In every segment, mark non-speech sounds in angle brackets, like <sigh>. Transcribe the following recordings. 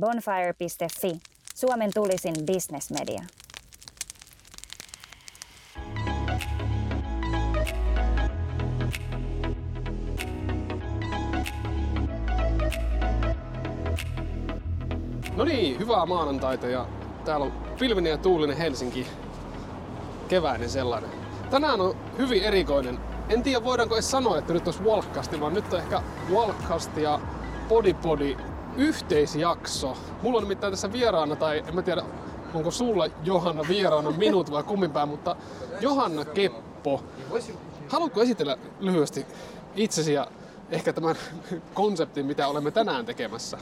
Bonfire.fi, Suomen tulisin bisnesmedia. No niin, hyvää maanantaita ja täällä on pilvinen ja tuulinen Helsinki. Keväinen sellainen. Tänään on hyvin erikoinen. En tiedä voidaanko edes sanoa, että nyt olisi Walkcasti, vaan nyt on ehkä Walkcast ja Podipodi yhteisjakso. Mulla on nimittäin tässä vieraana, tai en mä tiedä onko sulla Johanna vieraana minut vai kumminpäin, mutta Johanna Keppo. Haluatko esitellä lyhyesti itsesi ja ehkä tämän konseptin, mitä olemme tänään tekemässä?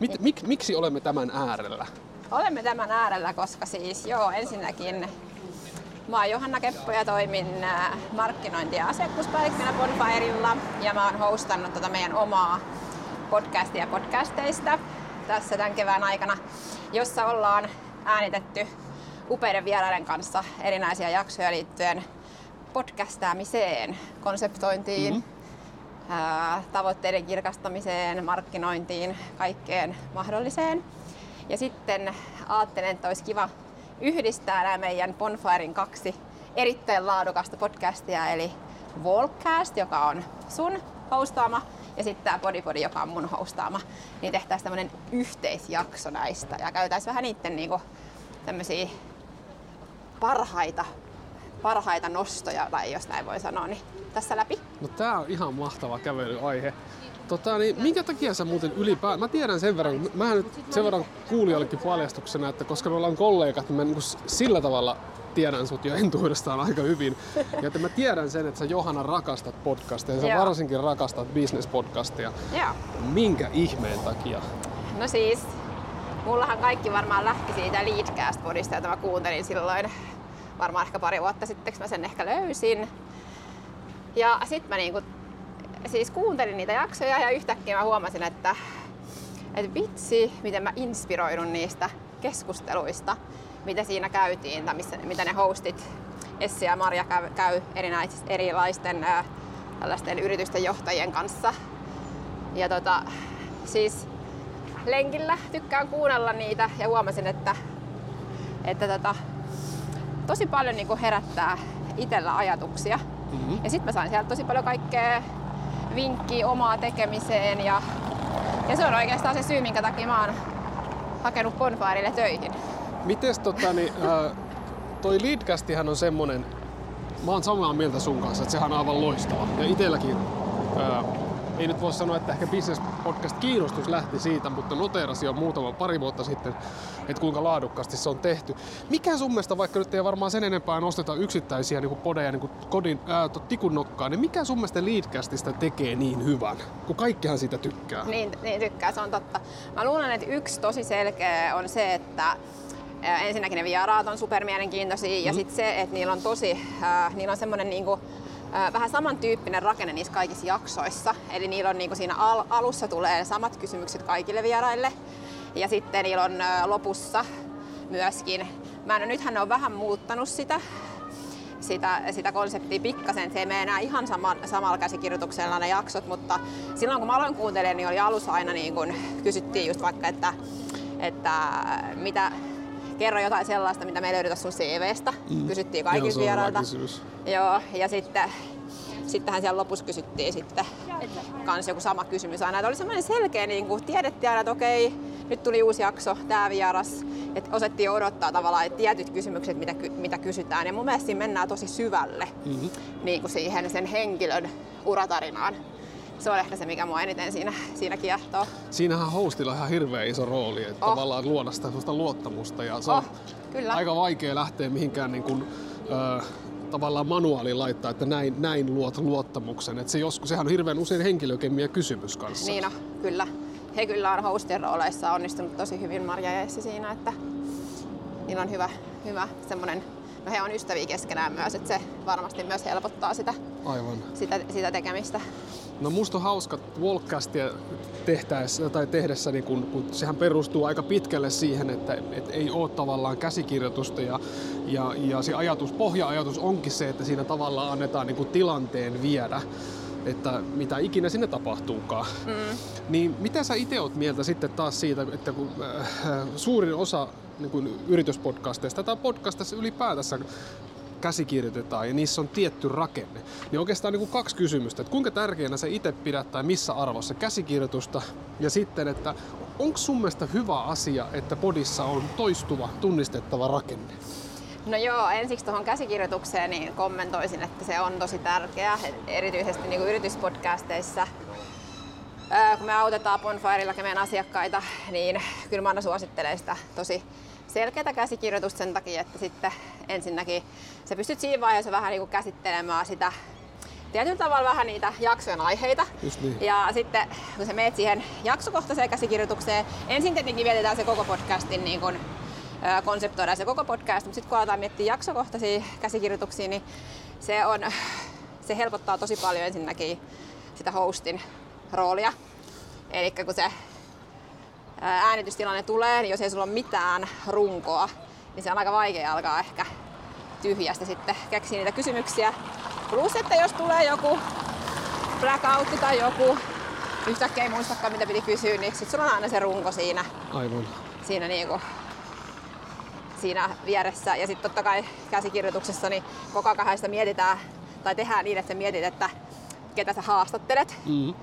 Mit, mik, miksi olemme tämän äärellä? Olemme tämän äärellä, koska siis joo, ensinnäkin Mä oon Johanna Keppo ja toimin äh, markkinointi- ja asiakkuuspäällikkönä Bonfirella ja mä oon hostannut tätä meidän omaa podcastia podcasteista tässä tämän kevään aikana, jossa ollaan äänitetty upeiden vieraiden kanssa erinäisiä jaksoja liittyen podcastaamiseen, konseptointiin, mm-hmm. ää, tavoitteiden kirkastamiseen, markkinointiin, kaikkeen mahdolliseen. Ja sitten ajattelen, että olisi kiva yhdistää nämä meidän Bonfirein kaksi erittäin laadukasta podcastia, eli Volcast, joka on sun hostaama, ja sitten tämä Bodypodi, joka on mun hostaama, niin tehtäisiin tämmöinen yhteisjakso näistä ja käytäisiin vähän niiden niinku tämmöisiä parhaita, parhaita nostoja, tai jos näin voi sanoa, niin tässä läpi. No tää on ihan mahtava kävelyaihe. Tota, niin minkä takia sä muuten ylipäätään, mä tiedän sen verran, mä nyt sen verran kuulijoillekin paljastuksena, että koska me ollaan kollegat, niin mä niin sillä tavalla tiedän sut jo entuudestaan aika hyvin. Ja että mä tiedän sen, että sä Johanna rakastat podcastia ja sä Joo. varsinkin rakastat business-podcastia. Joo. Minkä ihmeen takia? No siis, mullahan kaikki varmaan lähti siitä Leadcast-podista, jota mä kuuntelin silloin varmaan ehkä pari vuotta sitten, kun mä sen ehkä löysin. Ja sit mä niinku, siis kuuntelin niitä jaksoja ja yhtäkkiä mä huomasin, että, että vitsi, miten mä inspiroidun niistä keskusteluista, mitä siinä käytiin, tai missä, mitä ne hostit, Essi ja Marja käy, käy erinäis, erilaisten ää, tällaisten yritysten johtajien kanssa. Ja tota, siis lenkillä tykkään kuunnella niitä ja huomasin, että, että tota, tosi paljon niin herättää itsellä ajatuksia. Mm-hmm. Ja sitten mä sain sieltä tosi paljon kaikkea vinkkiä omaa tekemiseen ja, ja se on oikeastaan se syy, minkä takia mä oon hakenut Bonfirelle töihin. Mites tota, niin, äh, toi Leadcastihan on semmonen, mä oon samaa mieltä sun kanssa, että sehän on aivan loistava. Ja itelläkin, äh, ei nyt voi sanoa, että ehkä business podcast kiinnostus lähti siitä, mutta noteerasi jo muutama pari vuotta sitten, että kuinka laadukkaasti se on tehty. Mikä sun mielestä, vaikka nyt ei varmaan sen enempää nosteta yksittäisiä niin podeja niin kuin kodin, ää, tikun nokkaan, niin mikä sun mielestä Leadcastista tekee niin hyvän, kun kaikkihan siitä tykkää? Niin, niin tykkää, se on totta. Mä luulen, että yksi tosi selkeä on se, että ensinnäkin ne vieraat on supermielenkiintoisia mm. ja sitten se, että niillä on tosi, äh, niillä on semmoinen niinku, äh, vähän samantyyppinen rakenne niissä kaikissa jaksoissa. Eli niillä on niinku siinä al- alussa tulee samat kysymykset kaikille vieraille ja sitten niillä on äh, lopussa myöskin, mä en, nythän ne on vähän muuttanut sitä, sitä, sitä konseptia pikkasen. Se ei mene enää ihan sama, samalla käsikirjoituksella ne jaksot, mutta silloin kun mä aloin kuuntelemaan, niin oli alussa aina niin kun kysyttiin just vaikka, että, että mitä, kerro jotain sellaista, mitä me ei löydetä sun CVstä. Mm. Kysyttiin kaikilta vierailta. Joo, ja sitten sittenhän siellä lopussa kysyttiin sitten kans joku sama kysymys aina. Että oli semmoinen selkeä, niin kuin tiedettiin aina, että okei, nyt tuli uusi jakso, tämä vieras. Että osettiin odottaa tavallaan että tietyt kysymykset, mitä, mitä kysytään. Ja mun mielestä siinä mennään tosi syvälle mm-hmm. niin kuin siihen sen henkilön uratarinaan. Se on ehkä se, mikä mua eniten siinä, siinä kiehtoo. Siinähän hostilla on ihan hirveän iso rooli, että Oh. tavallaan luoda sitä luottamusta ja se on Oh, kyllä. aika vaikea lähteä mihinkään niin kuin, ö, tavallaan manuaaliin laittaa, että näin, näin luot luottamuksen. Et se joskus, sehän on hirveän usein henkilökemiä kysymys kanssa. Niin on, kyllä. He kyllä on hostien rooleissa onnistunut tosi hyvin Marja ja Essi siinä, että niillä on hyvä, hyvä semmoinen, no he on ystäviä keskenään myös, että se varmasti myös helpottaa sitä, Aivan. sitä, sitä tekemistä. No musta on hauska Walkcastia tehtäessä, tai tehdessä, niin kun, kun sehän perustuu aika pitkälle siihen, että et ei ole tavallaan käsikirjoitusta ja, ja, ja se ajatus, pohja-ajatus onkin se, että siinä tavallaan annetaan niin tilanteen viedä että mitä ikinä sinne tapahtuukaan. Mm. Niin mitä sä itse oot mieltä sitten taas siitä, että kun äh, suurin osa niin kuin yrityspodcasteista tai podcastissa ylipäätänsä käsikirjoitetaan ja niissä on tietty rakenne. Niin oikeastaan niin kuin kaksi kysymystä, että kuinka tärkeänä sä itse pidät tai missä arvossa käsikirjoitusta ja sitten, että onko sun mielestä hyvä asia, että podissa on toistuva, tunnistettava rakenne? No joo, ensiksi tuohon käsikirjoitukseen niin kommentoisin, että se on tosi tärkeä, erityisesti niin kuin yrityspodcasteissa. kun me autetaan Bonfirella meidän asiakkaita, niin kyllä mä aina suosittelen sitä tosi selkeätä käsikirjoitusta sen takia, että sitten ensinnäkin sä pystyt siinä vaiheessa vähän niin kuin käsittelemään sitä tietyllä tavalla vähän niitä jaksojen aiheita. niin. Ja sitten kun sä meet siihen jaksokohtaiseen käsikirjoitukseen, ensin tietenkin mietitään se koko podcastin niin kun, konseptoidaan se koko podcast, mutta sitten kun aletaan miettiä jaksokohtaisia käsikirjoituksia, niin se, on, se helpottaa tosi paljon ensinnäkin sitä hostin roolia. Eli kun se äänitystilanne tulee, niin jos ei sulla ole mitään runkoa, niin se on aika vaikea alkaa ehkä tyhjästä sitten keksiä niitä kysymyksiä. Plus, että jos tulee joku blackout tai joku yhtäkkiä ei muistakaan mitä piti kysyä, niin sit sulla on aina se runko siinä. Aivan. Siinä niinku siinä vieressä. Ja sitten totta kai käsikirjoituksessa niin koko kahdesta mietitään tai tehdään niin, että sä mietit, että ketä sä haastattelet. Mm-hmm.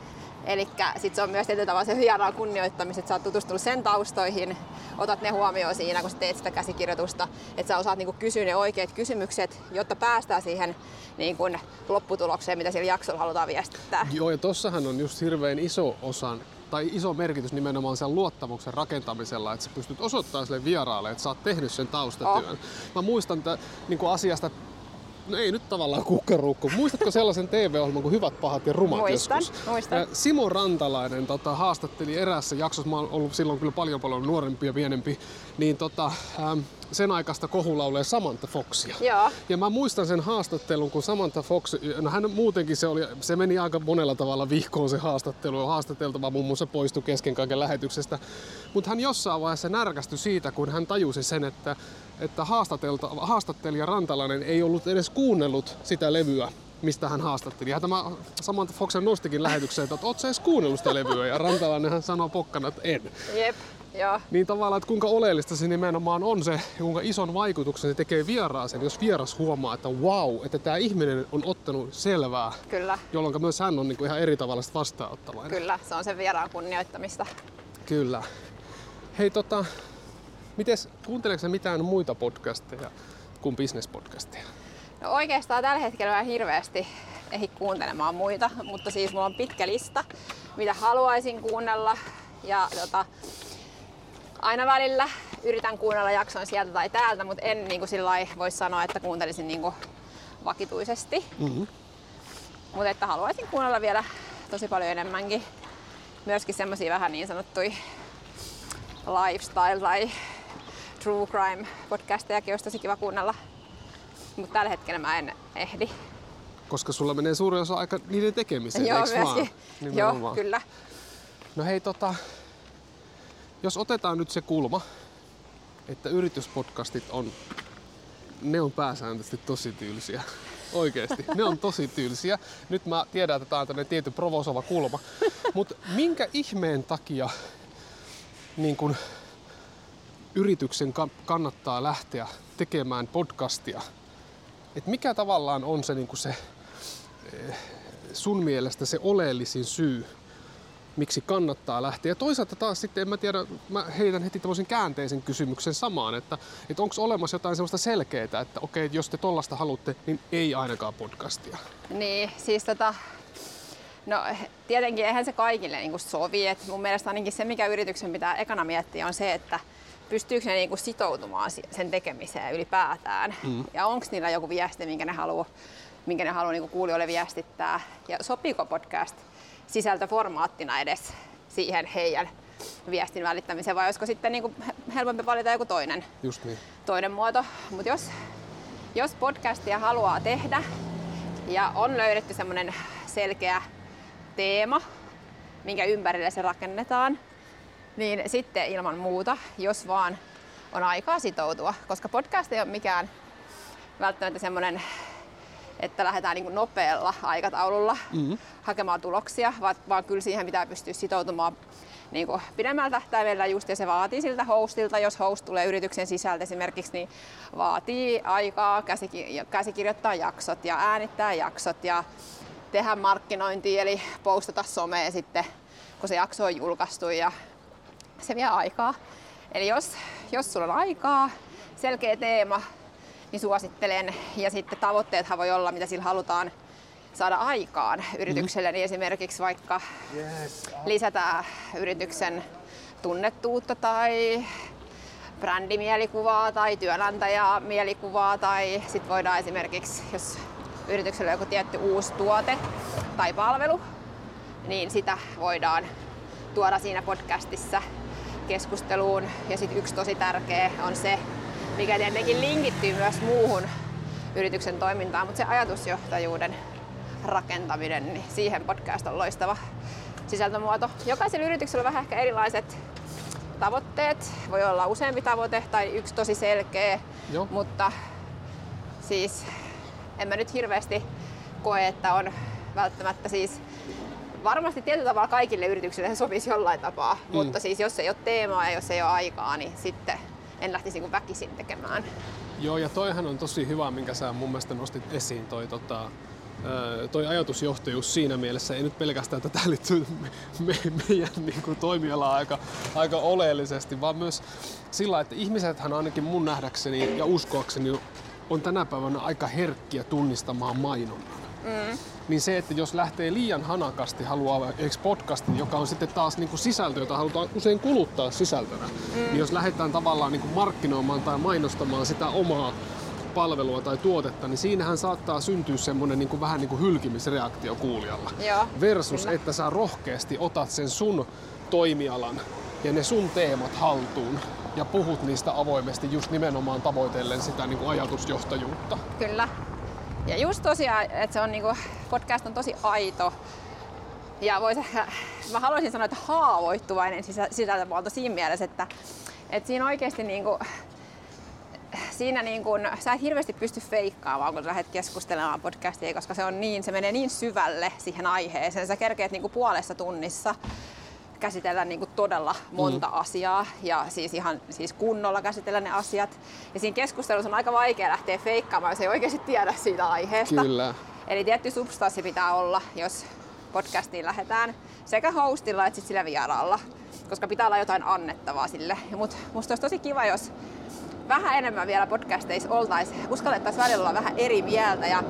Eli sitten se on myös tietyllä tavalla se vieraan kunnioittamista, että sä oot tutustunut sen taustoihin, otat ne huomioon siinä, kun sä teet sitä käsikirjoitusta, että sä osaat niinku kysyä ne oikeat kysymykset, jotta päästään siihen niin kuin lopputulokseen, mitä sillä jaksolla halutaan viestittää. Joo, ja tossahan on just hirveän iso osan tai iso merkitys nimenomaan sen luottamuksen rakentamisella, että sä pystyt osoittamaan sille vieraalle, että sä oot tehnyt sen taustatyön. Oh. Mä muistan että, niin asiasta no ei nyt tavallaan kukkaruukku. Muistatko sellaisen TV-ohjelman kuin Hyvät, pahat ja rumat muistan, joskus? Muistan. Simo Rantalainen tota, haastatteli erässä jaksossa, mä oon ollut silloin kyllä paljon paljon nuorempi ja pienempi, niin tota, ähm, sen aikaista kohulaulee Samantha Foxia. Joo. Ja mä muistan sen haastattelun, kun Samantha Fox, no hän muutenkin se, oli, se meni aika monella tavalla vihkoon se haastattelu. Haastateltava muun muassa poistui kesken kaiken lähetyksestä. Mutta hän jossain vaiheessa närkästyi siitä, kun hän tajusi sen, että, että haastattelija Rantalainen ei ollut edes kuunnellut sitä levyä, mistä hän haastatteli. Ja tämä Samantha Fox nostikin lähetykseen, että oot sä edes kuunnellut sitä levyä? Ja Rantalainen hän sanoi pokkana, että en. Jep. Joo. Niin tavallaan, että kuinka oleellista se nimenomaan on se, kuinka ison vaikutuksen se tekee vieraaseen, jos vieras huomaa, että wow, että tämä ihminen on ottanut selvää. Kyllä. Jolloin myös hän on niinku ihan eri tavalla vastaanottavainen. Kyllä, se on se vieraan kunnioittamista. Kyllä. Hei tota, mites, kuunteleeko mitään muita podcasteja kuin business-podcasteja? No oikeastaan tällä hetkellä mä hirveästi ehdi kuuntelemaan muita, mutta siis mulla on pitkä lista, mitä haluaisin kuunnella. Ja tota, aina välillä yritän kuunnella jakson sieltä tai täältä, mutta en niin kuin sillä voi sanoa, että kuuntelisin niin kuin vakituisesti. Mm-hmm. Mutta että haluaisin kuunnella vielä tosi paljon enemmänkin. Myöskin semmoisia vähän niin sanottuja lifestyle tai true crime podcastejakin olisi tosi kiva kuunnella. Mutta tällä hetkellä mä en ehdi. Koska sulla menee suuri osa aika niiden tekemiseen, Joo, myöskin. Vaan? Joo, kyllä. No hei, tota, jos otetaan nyt se kulma, että yrityspodcastit on, ne on pääsääntöisesti tosi tylsiä. Oikeesti, ne on tosi tylsiä. Nyt mä tiedän, että tämä on tämmöinen tietty provosova kulma. Mutta minkä ihmeen takia niin kun, yrityksen kannattaa lähteä tekemään podcastia? Et mikä tavallaan on se, niin se eh, sun mielestä se oleellisin syy miksi kannattaa lähteä. Ja toisaalta taas sitten, en mä tiedä, mä heitän heti tämmöisen käänteisen kysymyksen samaan, että, että onko olemassa jotain semmoista selkeää, että okei, jos te tollasta haluatte, niin ei ainakaan podcastia. Niin, siis tota, No tietenkin eihän se kaikille niin kuin sovi. Et mun mielestä ainakin se, mikä yrityksen pitää ekana miettiä, on se, että pystyykö ne niin kuin sitoutumaan sen tekemiseen ylipäätään. Mm. Ja onko niillä joku viesti, minkä ne haluaa minkä ne haluaa niin kuulijoille viestittää. Ja sopiiko podcast sisältöformaattina edes siihen heidän viestin välittämiseen vai olisiko sitten niin kuin helpompi valita joku toinen, Just niin. toinen muoto. Mutta jos, jos podcastia haluaa tehdä ja on löydetty semmoinen selkeä teema, minkä ympärille se rakennetaan, niin sitten ilman muuta, jos vaan on aikaa sitoutua, koska podcast ei ole mikään välttämättä semmoinen että lähdetään niin nopealla aikataululla mm-hmm. hakemaan tuloksia, vaan, vaan kyllä siihen pitää pystyä sitoutumaan niin kuin pidemmällä tähtäimellä just ja se vaatii siltä hostilta, jos host tulee yrityksen sisältä esimerkiksi, niin vaatii aikaa käsikir- käsikirjoittaa jaksot ja äänittää jaksot ja tehdä markkinointia eli postata someen sitten, kun se jakso on julkaistu ja se vie aikaa. Eli jos, jos sulla on aikaa, selkeä teema, niin suosittelen. Ja sitten tavoitteethan voi olla, mitä sillä halutaan saada aikaan yritykselle, niin esimerkiksi vaikka lisätä yrityksen tunnettuutta tai brändimielikuvaa tai työnantajamielikuvaa tai sitten voidaan esimerkiksi, jos yrityksellä on joku tietty uusi tuote tai palvelu, niin sitä voidaan tuoda siinä podcastissa keskusteluun. Ja sitten yksi tosi tärkeä on se, mikä tietenkin linkittyy myös muuhun yrityksen toimintaan, mutta se ajatusjohtajuuden rakentaminen, niin siihen podcast on loistava sisältömuoto. Jokaisella yrityksellä on vähän ehkä erilaiset tavoitteet. Voi olla useampi tavoite tai yksi tosi selkeä, Joo. mutta siis en mä nyt hirveästi koe, että on välttämättä siis varmasti tietyllä tavalla kaikille yrityksille se sopisi jollain tapaa, mm. mutta siis jos ei ole teemaa ja jos ei ole aikaa, niin sitten en lähtisi niin väkisin tekemään. Joo, ja toihan on tosi hyvä, minkä sä mun mielestä nostit esiin, toi, tota, toi ajatusjohtajuus siinä mielessä, ei nyt pelkästään, että tämä liittyy me, meidän niin kuin toimialaan aika, aika oleellisesti, vaan myös sillä, että ihmisethän ainakin mun nähdäkseni ja uskoakseni on tänä päivänä aika herkkiä tunnistamaan mainonnan. Mm. Niin se, että jos lähtee liian hanakasti haluaa eikö podcastin, joka on sitten taas niin kuin sisältö, jota halutaan usein kuluttaa sisältönä, mm. niin jos lähdetään tavallaan niin kuin markkinoimaan tai mainostamaan sitä omaa palvelua tai tuotetta, niin siinähän saattaa syntyä semmoinen niin kuin vähän niin kuin hylkimisreaktio kuulijalla. Joo, Versus, kyllä. että sä rohkeasti otat sen sun toimialan ja ne sun teemat haltuun ja puhut niistä avoimesti just nimenomaan tavoitellen sitä niin kuin ajatusjohtajuutta. Kyllä. Ja just tosiaan, että se on niinku, podcast on tosi aito. Ja vois, mä haluaisin sanoa, että haavoittuvainen sisältömuoto siinä mielessä, että, että siinä oikeasti niinku, siinä niin kun, sä et hirveästi pysty feikkaamaan, kun sä lähdet keskustelemaan podcastia, koska se on niin, se menee niin syvälle siihen aiheeseen. Sä kerkeet niin puolessa tunnissa käsitellä niin kuin todella monta mm. asiaa ja siis ihan siis kunnolla käsitellä ne asiat. Ja siinä keskustelussa on aika vaikea lähteä feikkaamaan, jos ei oikeasti tiedä siitä aiheesta. Kyllä. Eli tietty substanssi pitää olla, jos podcastiin lähdetään sekä hostilla että sillä vieraalla, koska pitää olla jotain annettavaa sille. Mutta musta olisi tosi kiva, jos vähän enemmän vielä podcasteissa oltaisiin, uskallettaisiin välillä olla vähän eri mieltä ja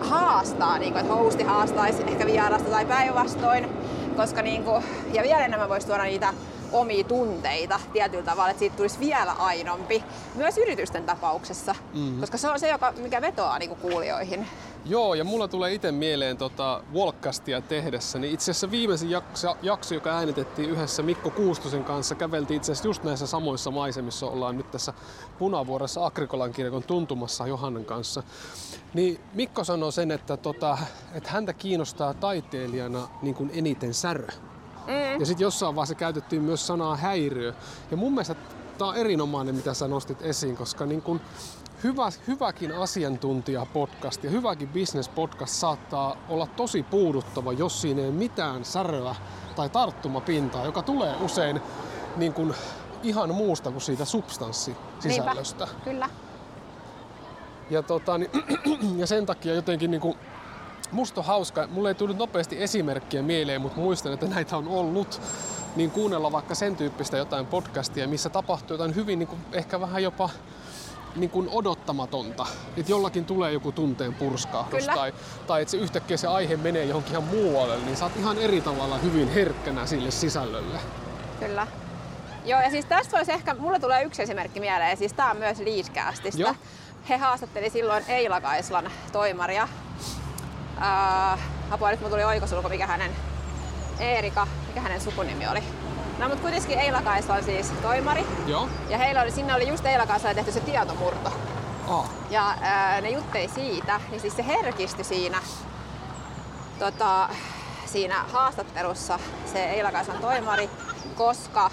haastaa, niin kuin, että hosti haastaisi ehkä vierasta tai päinvastoin koska niin kuin, ja vielä enemmän voisi tuoda niitä omia tunteita tietyllä tavalla, että siitä tulisi vielä ainompi, myös yritysten tapauksessa, mm. koska se on se, joka, mikä vetoaa niin kuin kuulijoihin. Joo, ja mulla tulee itse mieleen tota Walkcastia tehdessä, niin itse asiassa viimeisin jakso, jakso, joka äänitettiin yhdessä Mikko Kuustosen kanssa, käveltiin itse asiassa just näissä samoissa maisemissa, ollaan nyt tässä Punavuoressa Agrikolan kirkon tuntumassa Johannan kanssa. Niin Mikko sanoi sen, että, tota, että häntä kiinnostaa taiteilijana niin kuin eniten särö. Mm. Ja sitten jossain vaiheessa käytettiin myös sanaa häiriö. Ja mun mielestä tämä on erinomainen, mitä sä nostit esiin, koska niin kun hyvä, hyväkin asiantuntija-podcast ja hyväkin business-podcast saattaa olla tosi puuduttava, jos siinä ei mitään säröä tai tarttumapintaa, joka tulee usein niin kun ihan muusta kuin siitä substanssisisällöstä. Niinpä, kyllä. Ja, tota, niin, <clears throat> ja sen takia jotenkin niin kuin, musta on hauska, mulle ei tullut nopeasti esimerkkiä mieleen, mutta muistan, että näitä on ollut, niin kuunnella vaikka sen tyyppistä jotain podcastia, missä tapahtuu jotain hyvin niin kuin, ehkä vähän jopa niin kuin odottamatonta. Että jollakin tulee joku tunteen purskahdus tai, tai että se yhtäkkiä se aihe menee johonkin ihan muualle, niin sä oot ihan eri tavalla hyvin herkkänä sille sisällölle. Kyllä. Joo, ja siis tästä voisi ehkä, mulle tulee yksi esimerkki mieleen, siis tää on myös Leadcastista. Joo he haastatteli silloin Eila Kaislan toimaria. Ää, apua, nyt mulla tuli oikosulku, mikä hänen Eerika, mikä hänen sukunimi oli. No mutta kuitenkin Eila Kaisla on siis toimari. Joo. Ja heillä oli, sinne oli just Eila Kaisla tehty se tietomurto. Oh. Ja ää, ne juttei siitä, niin siis se herkistyi siinä, tota, siinä haastattelussa se Eila Kaislan toimari, koska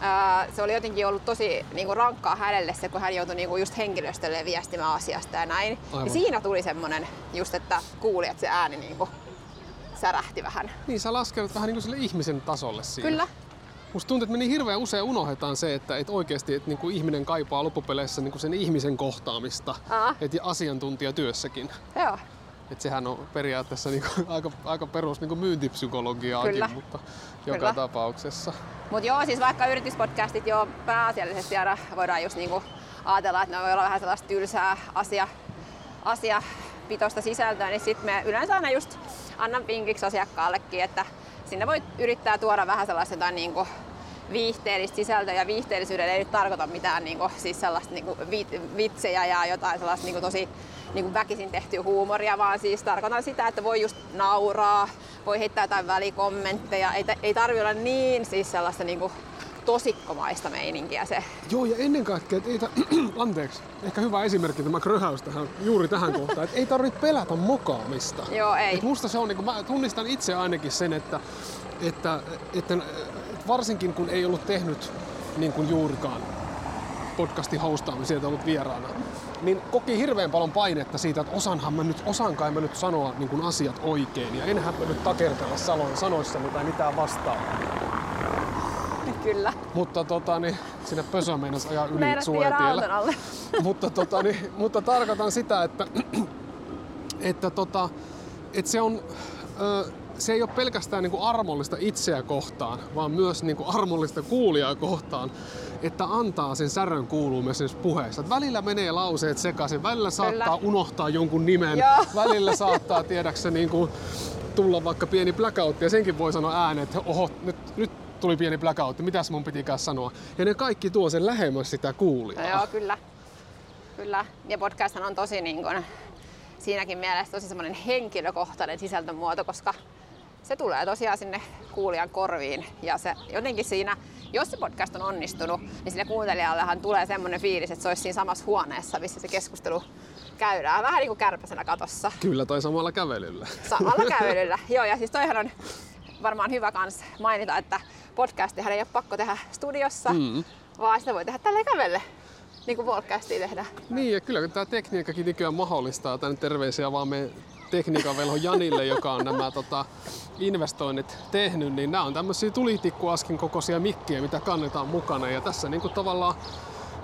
ää, se oli jotenkin ollut tosi niinku rankkaa hänelle se, kun hän joutui niinku just henkilöstölle viestimään asiasta ja näin. Aivan. Ja siinä tuli semmonen just, että kuuli, että se ääni niinku särähti vähän. Niin sä laskeudut vähän niin kuin sille ihmisen tasolle siinä. Kyllä, Musta tuntuu, että me niin hirveän usein unohdetaan se, että, että oikeasti että niin kuin ihminen kaipaa loppupeleissä niin kuin sen ihmisen kohtaamista. Aa. Et ja asiantuntijatyössäkin. joo. Et sehän on periaatteessa niin kuin <laughs> aika, aika perus niin kuin myyntipsykologiaakin, Kyllä. mutta joka Kyllä. tapauksessa. Mutta joo, siis vaikka yrityspodcastit jo pääasiallisesti aina voidaan just niinku ajatella, että ne voi olla vähän sellaista tylsää asia, asiapitoista sisältöä, niin sitten me yleensä aina just annan vinkiksi asiakkaallekin, että sinne voi yrittää tuoda vähän sellaista jotain niinku viihteellistä sisältöä ja viihteellisyydellä ei nyt tarkoita mitään niinku, siis sellaista niinku vi- vitsejä ja jotain sellaista niinku tosi niinku väkisin tehtyä huumoria, vaan siis tarkoitan sitä, että voi just nauraa, voi heittää jotain välikommentteja, ei, ei tarvi olla niin siis sellaista niinku tosikkomaista meininkiä se. Joo, ja ennen kaikkea, että ei ta- <clears throat> anteeksi, ehkä hyvä esimerkki tämä kröhäys tähän, juuri tähän kohtaan, että ei tarvitse pelätä mokaamista. Joo, ei. Et musta se on, niin mä tunnistan itse ainakin sen, että, että, että, että varsinkin kun ei ollut tehnyt niin kuin juurikaan podcastin hostaamisia, että ollut vieraana, niin koki hirveän paljon painetta siitä, että osanhan mä nyt, osankai mä nyt sanoa niin kuin asiat oikein ja enhän mä nyt takertella salon sanoissa mitä mitään vastaa. Kyllä. Mutta tota, niin, sinne pösö meinas ajaa yli suojatiellä. alle. <laughs> mutta, tota, niin, mutta tarkoitan sitä, että, <clears throat> että, tota, että se, on, ö, se ei ole pelkästään niin kuin armollista itseä kohtaan, vaan myös niin kuin armollista kuulijaa kohtaan, että antaa sen särön kuuluu myös puheessa. Että välillä menee lauseet sekaisin, välillä saattaa Kyllä. unohtaa jonkun nimen, Joo. <laughs> välillä saattaa tiedäksä niin kuin, tulla vaikka pieni blackout ja senkin voi sanoa ääneen, että oho, nyt, nyt tuli pieni blackout, mitäs mun pitikään sanoa. Ja ne kaikki tuo sen lähemmäs sitä kuulijaa. No joo, kyllä. Kyllä. Ja podcasthan on tosi niin kun, siinäkin mielessä tosi semmoinen henkilökohtainen sisältömuoto, koska se tulee tosiaan sinne kuulijan korviin. Ja se jotenkin siinä, jos se podcast on onnistunut, niin sinne kuuntelijallehan tulee semmoinen fiilis, että se olisi siinä samassa huoneessa, missä se keskustelu käydään. Vähän niin kuin kärpäsenä katossa. Kyllä, tai samalla kävelyllä. samalla <laughs> kävelyllä. Joo, ja siis toihan on varmaan hyvä kans mainita, että podcastihan ei ole pakko tehdä studiossa, mm. vaan sitä voi tehdä tällä kävelle, niin kuin podcastia tehdään. Niin, ja kyllä tämä tekniikkakin nykyään mahdollistaa. Tänne terveisiä vaan me tekniikan velho Janille, joka on nämä tota, investoinnit tehnyt, niin nämä on tämmöisiä tulitikkuaskin kokoisia mikkiä, mitä kannetaan mukana. Ja tässä niin kuin tavallaan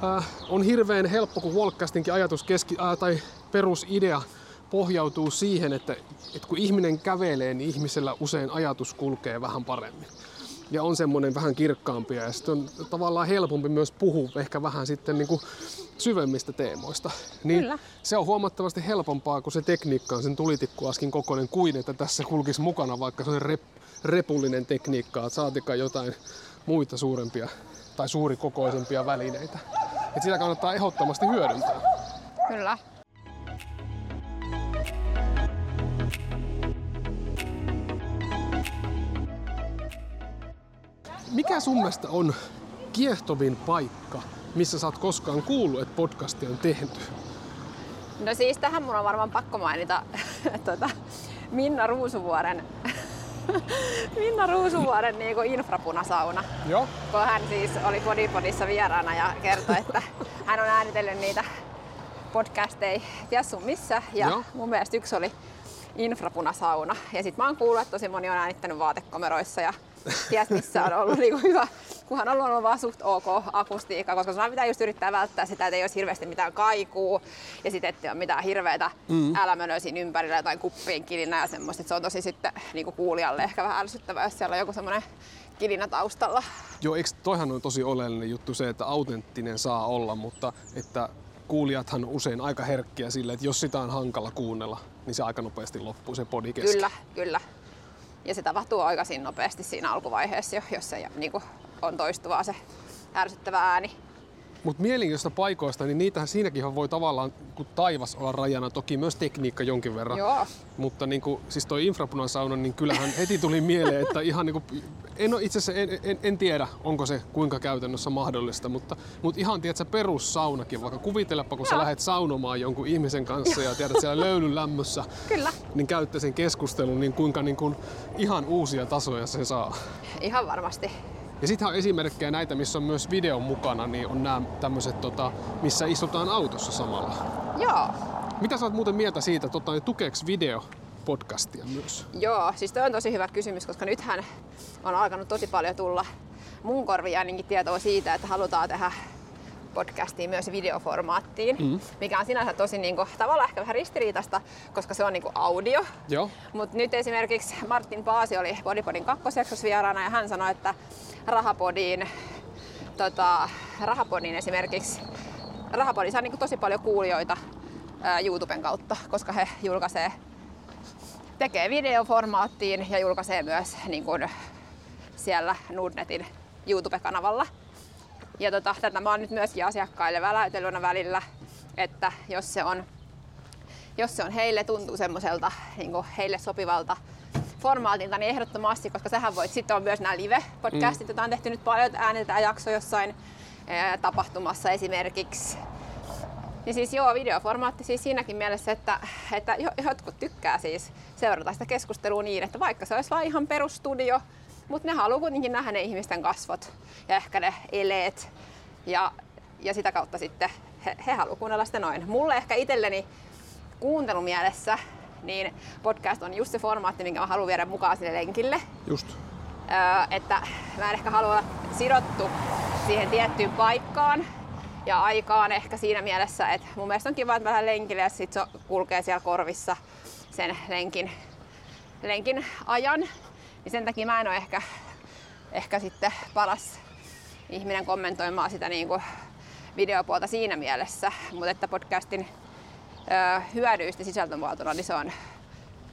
äh, on hirveän helppo, kun Walkcastinkin ajatus keski, äh, tai perusidea pohjautuu siihen, että, että kun ihminen kävelee, niin ihmisellä usein ajatus kulkee vähän paremmin. Ja on semmoinen vähän kirkkaampi ja sitten on tavallaan helpompi myös puhua ehkä vähän sitten niin kuin syvemmistä teemoista. Niin Kyllä. se on huomattavasti helpompaa, kun se tekniikka on sen tulitikkuaskin kokoinen kuin että tässä kulkisi mukana vaikka se on rep, repullinen tekniikka, että saatikaan jotain muita suurempia tai suurikokoisempia välineitä. Et sitä kannattaa ehdottomasti hyödyntää. Kyllä. Mikä sun mielestä on kiehtovin paikka, missä sä oot koskaan kuullut, että podcasti on tehty? No siis tähän mun on varmaan pakko mainita <laughs> tuota, Minna Ruusuvuoren, <laughs> Minna Ruusuvuoren niin infrapunasauna. Joo. kun hän siis oli Podipodissa vieraana ja kertoi, että <laughs> hän on äänitellyt niitä podcasteja ties sun missä. Ja Joo. mun mielestä yksi oli infrapunasauna. Ja sit mä oon kuullut, että tosi moni on äänittänyt vaatekomeroissa ja ties missä on ollut niinku hyvä, kunhan on ollut vaan suht ok akustiikka, koska sun pitää just yrittää välttää sitä, että ei olisi hirveästi mitään kaikuu ja sitten ettei ole mitään hirveätä mm. älämönöä siinä ympärillä, jotain kuppien kilinää ja semmoista. Et Se on tosi sitten niinku kuulijalle ehkä vähän ärsyttävää, jos siellä on joku semmoinen kilinä taustalla. Joo, eikö toihan on tosi oleellinen juttu se, että autenttinen saa olla, mutta että kuulijathan on usein aika herkkiä sille, että jos sitä on hankala kuunnella, niin se aika nopeasti loppuu se podi kesken. Kyllä, kyllä. Ja se tapahtuu aikaisin nopeasti siinä alkuvaiheessa jo, jos se niin kuin, on toistuvaa se ärsyttävä ääni. Mutta mielenkiintoista paikoista, niin niitähän siinäkin voi tavallaan kun taivas olla rajana, toki myös tekniikka jonkin verran. Joo. Mutta niin kuin, siis toi infrapunasauna, niin kyllähän heti tuli mieleen, että ihan niin kuin, en ole itse asiassa, en, en, en, tiedä onko se kuinka käytännössä mahdollista, mutta, mutta ihan tiedätkö, perussaunakin, vaikka kuvitelepa kun sä Joo. lähdet saunomaan jonkun ihmisen kanssa ja tiedät siellä löylyn lämmössä, Kyllä, niin käytte sen keskustelun, niin kuinka niin kuin, ihan uusia tasoja se saa. ihan varmasti. Ja sitten on esimerkkejä näitä, missä on myös videon mukana, niin on nämä tämmöiset, tota, missä istutaan autossa samalla. Joo, Mitä sä oot muuten mieltä siitä, tota, niin tukeeko video podcastia myös? Joo, siis toi on tosi hyvä kysymys, koska nythän on alkanut tosi paljon tulla mun korviin ainakin tietoa siitä, että halutaan tehdä podcastia myös videoformaattiin, mm. mikä on sinänsä tosi niinku, tavallaan ehkä vähän ristiriitasta, koska se on niinku audio. Joo. Mutta nyt esimerkiksi Martin Paasi oli Bodypodin kakkosjaksossa vieraana ja hän sanoi, että Rahapodiin, tota, Rahapodiin esimerkiksi, Rahapodi saa niinku tosi paljon kuulijoita ää, YouTuben kautta, koska he julkaisee tekee videoformaattiin ja julkaisee myös niin kuin siellä Nordnetin YouTube-kanavalla. Ja tota, tätä mä oon nyt myöskin asiakkaille väläytelynä välillä, että jos se on, jos se on heille tuntuu semmoiselta niin heille sopivalta formaatilta, niin ehdottomasti, koska sähän voit, sitten on myös nämä live-podcastit, mm. joita on tehty nyt paljon, että äänitetään jakso jossain ää, tapahtumassa esimerkiksi niin siis joo, videoformaatti siis siinäkin mielessä, että, että jo- jotkut tykkää siis seurata sitä keskustelua niin, että vaikka se olisi vain ihan perustudio, mutta ne haluaa kuitenkin nähdä ne ihmisten kasvot ja ehkä ne eleet ja, ja sitä kautta sitten he, he haluaa kuunnella sitä noin. Mulle ehkä itselleni kuuntelumielessä niin podcast on just se formaatti, minkä mä haluan viedä mukaan sille lenkille. Just. Öö, että mä en ehkä halua olla sidottu siihen tiettyyn paikkaan ja aikaan ehkä siinä mielessä, että mun mielestä on kiva, että mä lenkille ja sit se kulkee siellä korvissa sen lenkin, lenkin ajan. Niin sen takia mä en ole ehkä, ehkä sitten paras ihminen kommentoimaan sitä niin kuin videopuolta siinä mielessä, mutta että podcastin ö, hyödyistä sisältömuotona, niin se on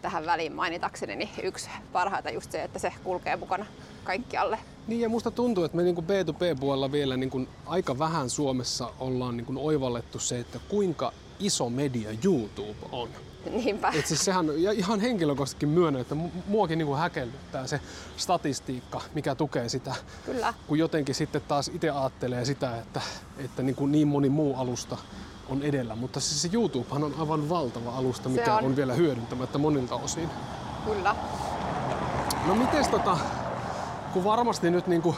tähän väliin mainitakseni niin yksi parhaita just se, että se kulkee mukana kaikkialle. Niin ja musta tuntuu, että me niin B2B-puolella vielä niin aika vähän Suomessa ollaan niin oivallettu se, että kuinka iso media YouTube on. <laughs> Niinpä. Et siis sehän, ja ihan henkilökohtaisesti myönnän, että mu- muakin niin häkellyttää se statistiikka, mikä tukee sitä. Kyllä. Kun jotenkin sitten taas itse ajattelee sitä, että, että niin, kuin niin moni muu alusta on edellä. Mutta siis se YouTubehan on aivan valtava alusta, mikä on. on. on vielä hyödyntämättä monilta osin. Kyllä. No mites tota, kun varmasti nyt niinku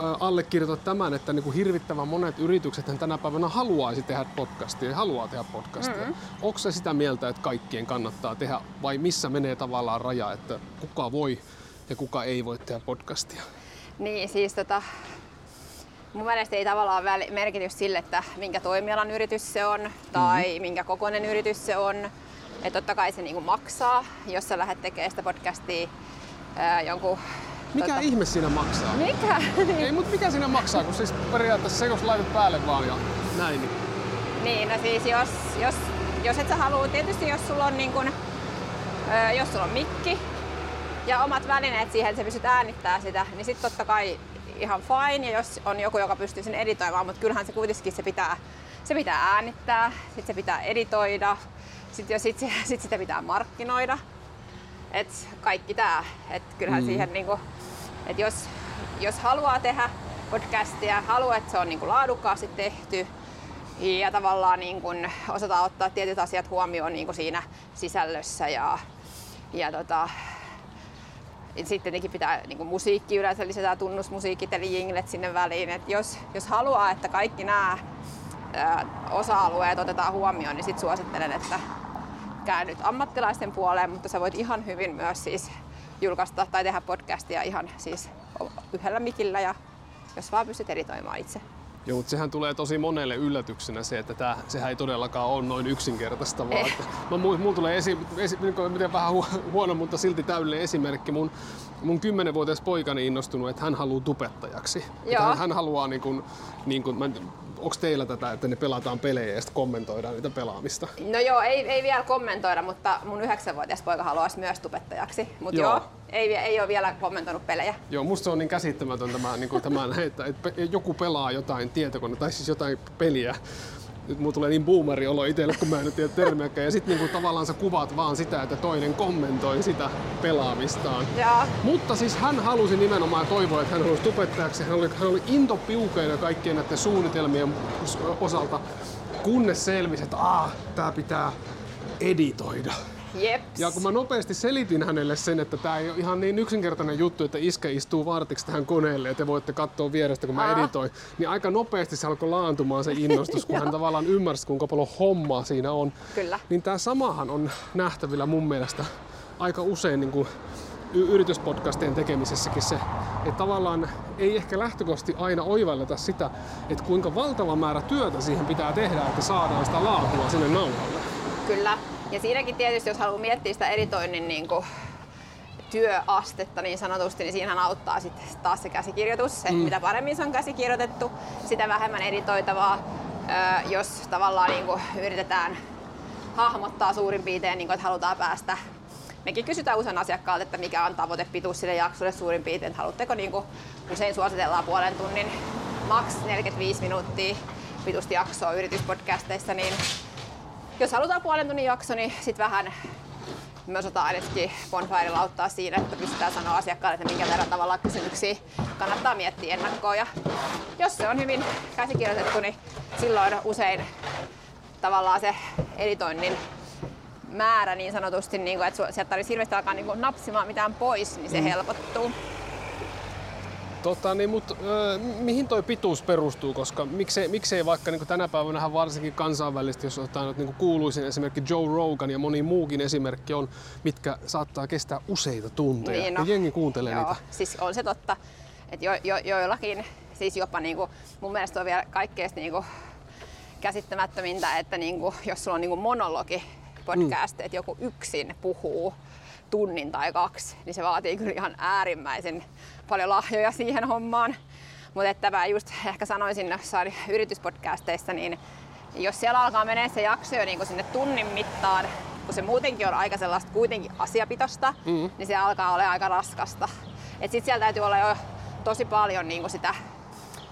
ä, allekirjoitat tämän, että niinku hirvittävän monet yritykset tänä päivänä haluaisi tehdä podcastia ja haluaa tehdä podcastia. Mm-hmm. Onko se sitä mieltä, että kaikkien kannattaa tehdä vai missä menee tavallaan raja, että kuka voi ja kuka ei voi tehdä podcastia? Niin, siis tota, mun mielestä ei tavallaan väli, merkitys sille, että minkä toimialan yritys se on tai mm-hmm. minkä kokoinen yritys se on. Että totta kai se niinku maksaa, jos sä lähdet tekemään sitä podcastia ää, jonkun... Mikä tota, ihme siinä maksaa? Mikä? Ei, mutta mikä siinä maksaa, kun siis periaatteessa se, jos laitat päälle vaan ja näin, niin Niin, no siis jos, jos, jos et sä halua, tietysti jos sulla on niin kun, jos sulla on mikki ja omat välineet siihen, että sä pystyt äänittämään sitä, niin sitten totta kai ihan fine. Ja jos on joku, joka pystyy sen editoimaan, mutta kyllähän se kuitenkin se pitää, se pitää äänittää, sitten se pitää editoida, sitten sit, sit, sit sitä pitää markkinoida. Et kaikki tää. Et kyllähän mm. siihen niinku, et jos, jos haluaa tehdä podcastia, haluaa, että se on niinku laadukkaasti tehty, ja tavallaan niin kun osataan ottaa tietyt asiat huomioon niin kun siinä sisällössä ja, ja tota, sitten tietenkin pitää niin musiikki yleensä lisätään tunnusmusiikit eli jinglet sinne väliin. Et jos, jos haluaa, että kaikki nämä osa-alueet otetaan huomioon, niin sit suosittelen, että käännyt ammattilaisten puoleen, mutta sä voit ihan hyvin myös siis julkaista tai tehdä podcastia ihan siis yhdellä mikillä ja jos vaan pystyt editoimaan itse. Joo, mutta sehän tulee tosi monelle yllätyksenä se, että tää, sehän ei todellakaan ole noin yksinkertaista. Vaan, että, <laughs> no, mulla tulee esi, esi, miten vähän hu- huono, mutta silti täydellinen esimerkki. Mun, mun 10-vuotias poikani innostunut, että hän haluaa tubettajaksi. Joo. Hän, hän haluaa, niin kuin, niin kuin, mä onko teillä tätä, että ne pelataan pelejä ja sitten kommentoidaan niitä pelaamista? No joo, ei, ei vielä kommentoida, mutta mun yhdeksänvuotias poika haluaisi myös tubettajaksi. Mutta Joo. joo, ei, ei ole vielä kommentoinut pelejä. Joo, musta se on niin käsittämätön tämä, niin kuin tämä että, että joku pelaa jotain tietokone tai siis jotain peliä. Nyt mulla tulee niin boomeri olo itselle, kun mä en tiedä termiäkään. Ja sitten niin tavallaan sä kuvaat vaan sitä, että toinen kommentoi sitä pelaamistaan. Joo. Mutta siis hän halusi nimenomaan toivoa, että hän halusi tubettajaksi. Hän oli, hän oli intopiukeina kaikkien näiden suunnitelmien osalta, kunnes selvisi, että aah, tää pitää editoida. Jeps. Ja kun mä nopeasti selitin hänelle sen, että tämä ei ole ihan niin yksinkertainen juttu, että iskä istuu vartiksi tähän koneelle ja te voitte katsoa vierestä, kun mä Aa. editoin, niin aika nopeasti se alkoi laantumaan se innostus, kun <laughs> hän tavallaan ymmärsi, kuinka paljon hommaa siinä on. Kyllä. Niin tämä samahan on nähtävillä mun mielestä aika usein niin kuin yrityspodcastien tekemisessäkin se, että tavallaan ei ehkä lähtökohtaisesti aina oivalleta sitä, että kuinka valtava määrä työtä siihen pitää tehdä, että saadaan sitä laatua sinne nauhalle. Kyllä. Ja siinäkin tietysti, jos haluaa miettiä sitä editoinnin niin kuin työastetta niin sanotusti, niin siinähän auttaa sitten taas se käsikirjoitus. Mm. Mitä paremmin se on käsikirjoitettu, sitä vähemmän editoitavaa. Jos tavallaan niin kuin yritetään hahmottaa suurin piirtein, niin kuin, että halutaan päästä Mekin kysytään usein asiakkaalta, että mikä on tavoitepituus sille jaksolle suurin piirtein. että Haluatteko niin kuin, usein suositellaan puolen tunnin maks 45 minuuttia pituista jaksoa yrityspodcasteissa, niin jos halutaan puolen tunnin jakso, niin sitten vähän me osataan ainakin Bonfirella auttaa siinä, että pystytään sanoa asiakkaalle, että minkä verran tavallaan kysymyksiä kannattaa miettiä ennakkoon. Ja jos se on hyvin käsikirjoitettu, niin silloin usein tavallaan se editoinnin määrä niin sanotusti, niin kuin, että sieltä tarvitsisi hirveästi alkaa niin napsimaan mitään pois, niin se mm. helpottuu. Tota, niin, mut, ö, mihin toi pituus perustuu, koska miksei, miksei vaikka niin tänä päivänä varsinkin kansainvälisesti, jos otetaan niin kuuluisin esimerkki Joe Rogan ja moni muukin esimerkki on, mitkä saattaa kestää useita tunteja. Niin, ja jengi kuuntelee Joo, niitä. siis on se totta, että jo, jo, joillakin, siis jopa niinku, mun mielestä on vielä kaikkein niinku käsittämättömintä, että niinku, jos sulla on niinku monologi podcast, mm. että joku yksin puhuu tunnin tai kaksi, niin se vaatii kyllä ihan äärimmäisen paljon lahjoja siihen hommaan. Mutta että mä just ehkä sanoisin jossain yrityspodcasteissa, niin jos siellä alkaa menee se jakso jo niinku sinne tunnin mittaan, kun se muutenkin on aika sellaista kuitenkin asiapitosta, mm. niin se alkaa olla aika raskasta. Et sit siellä täytyy olla jo tosi paljon niinku sitä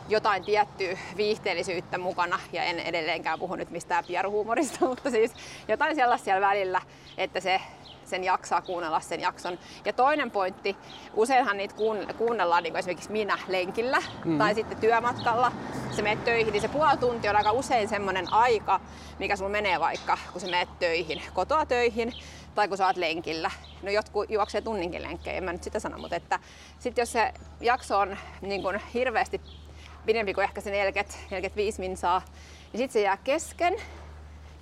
jotain tiettyä viihteellisyyttä mukana, ja en edelleenkään puhu nyt mistään pieruhuumorista, <laughs> mutta siis jotain sellaista siellä välillä, että se sen jaksaa kuunnella sen jakson. Ja toinen pointti, useinhan niitä kuun- kuunnellaan niin kuin esimerkiksi minä lenkillä mm. tai sitten työmatkalla. Se menet töihin, niin se puoli tuntia on aika usein semmoinen aika, mikä sulla menee vaikka, kun sä menet töihin, kotoa töihin tai kun sä oot lenkillä. No jotkut juoksee tunninkin lenkkejä, en mä nyt sitä sano, mutta että sit jos se jakso on niin kuin hirveästi pidempi kuin ehkä se 40-45 minsaa, niin sitten se jää kesken.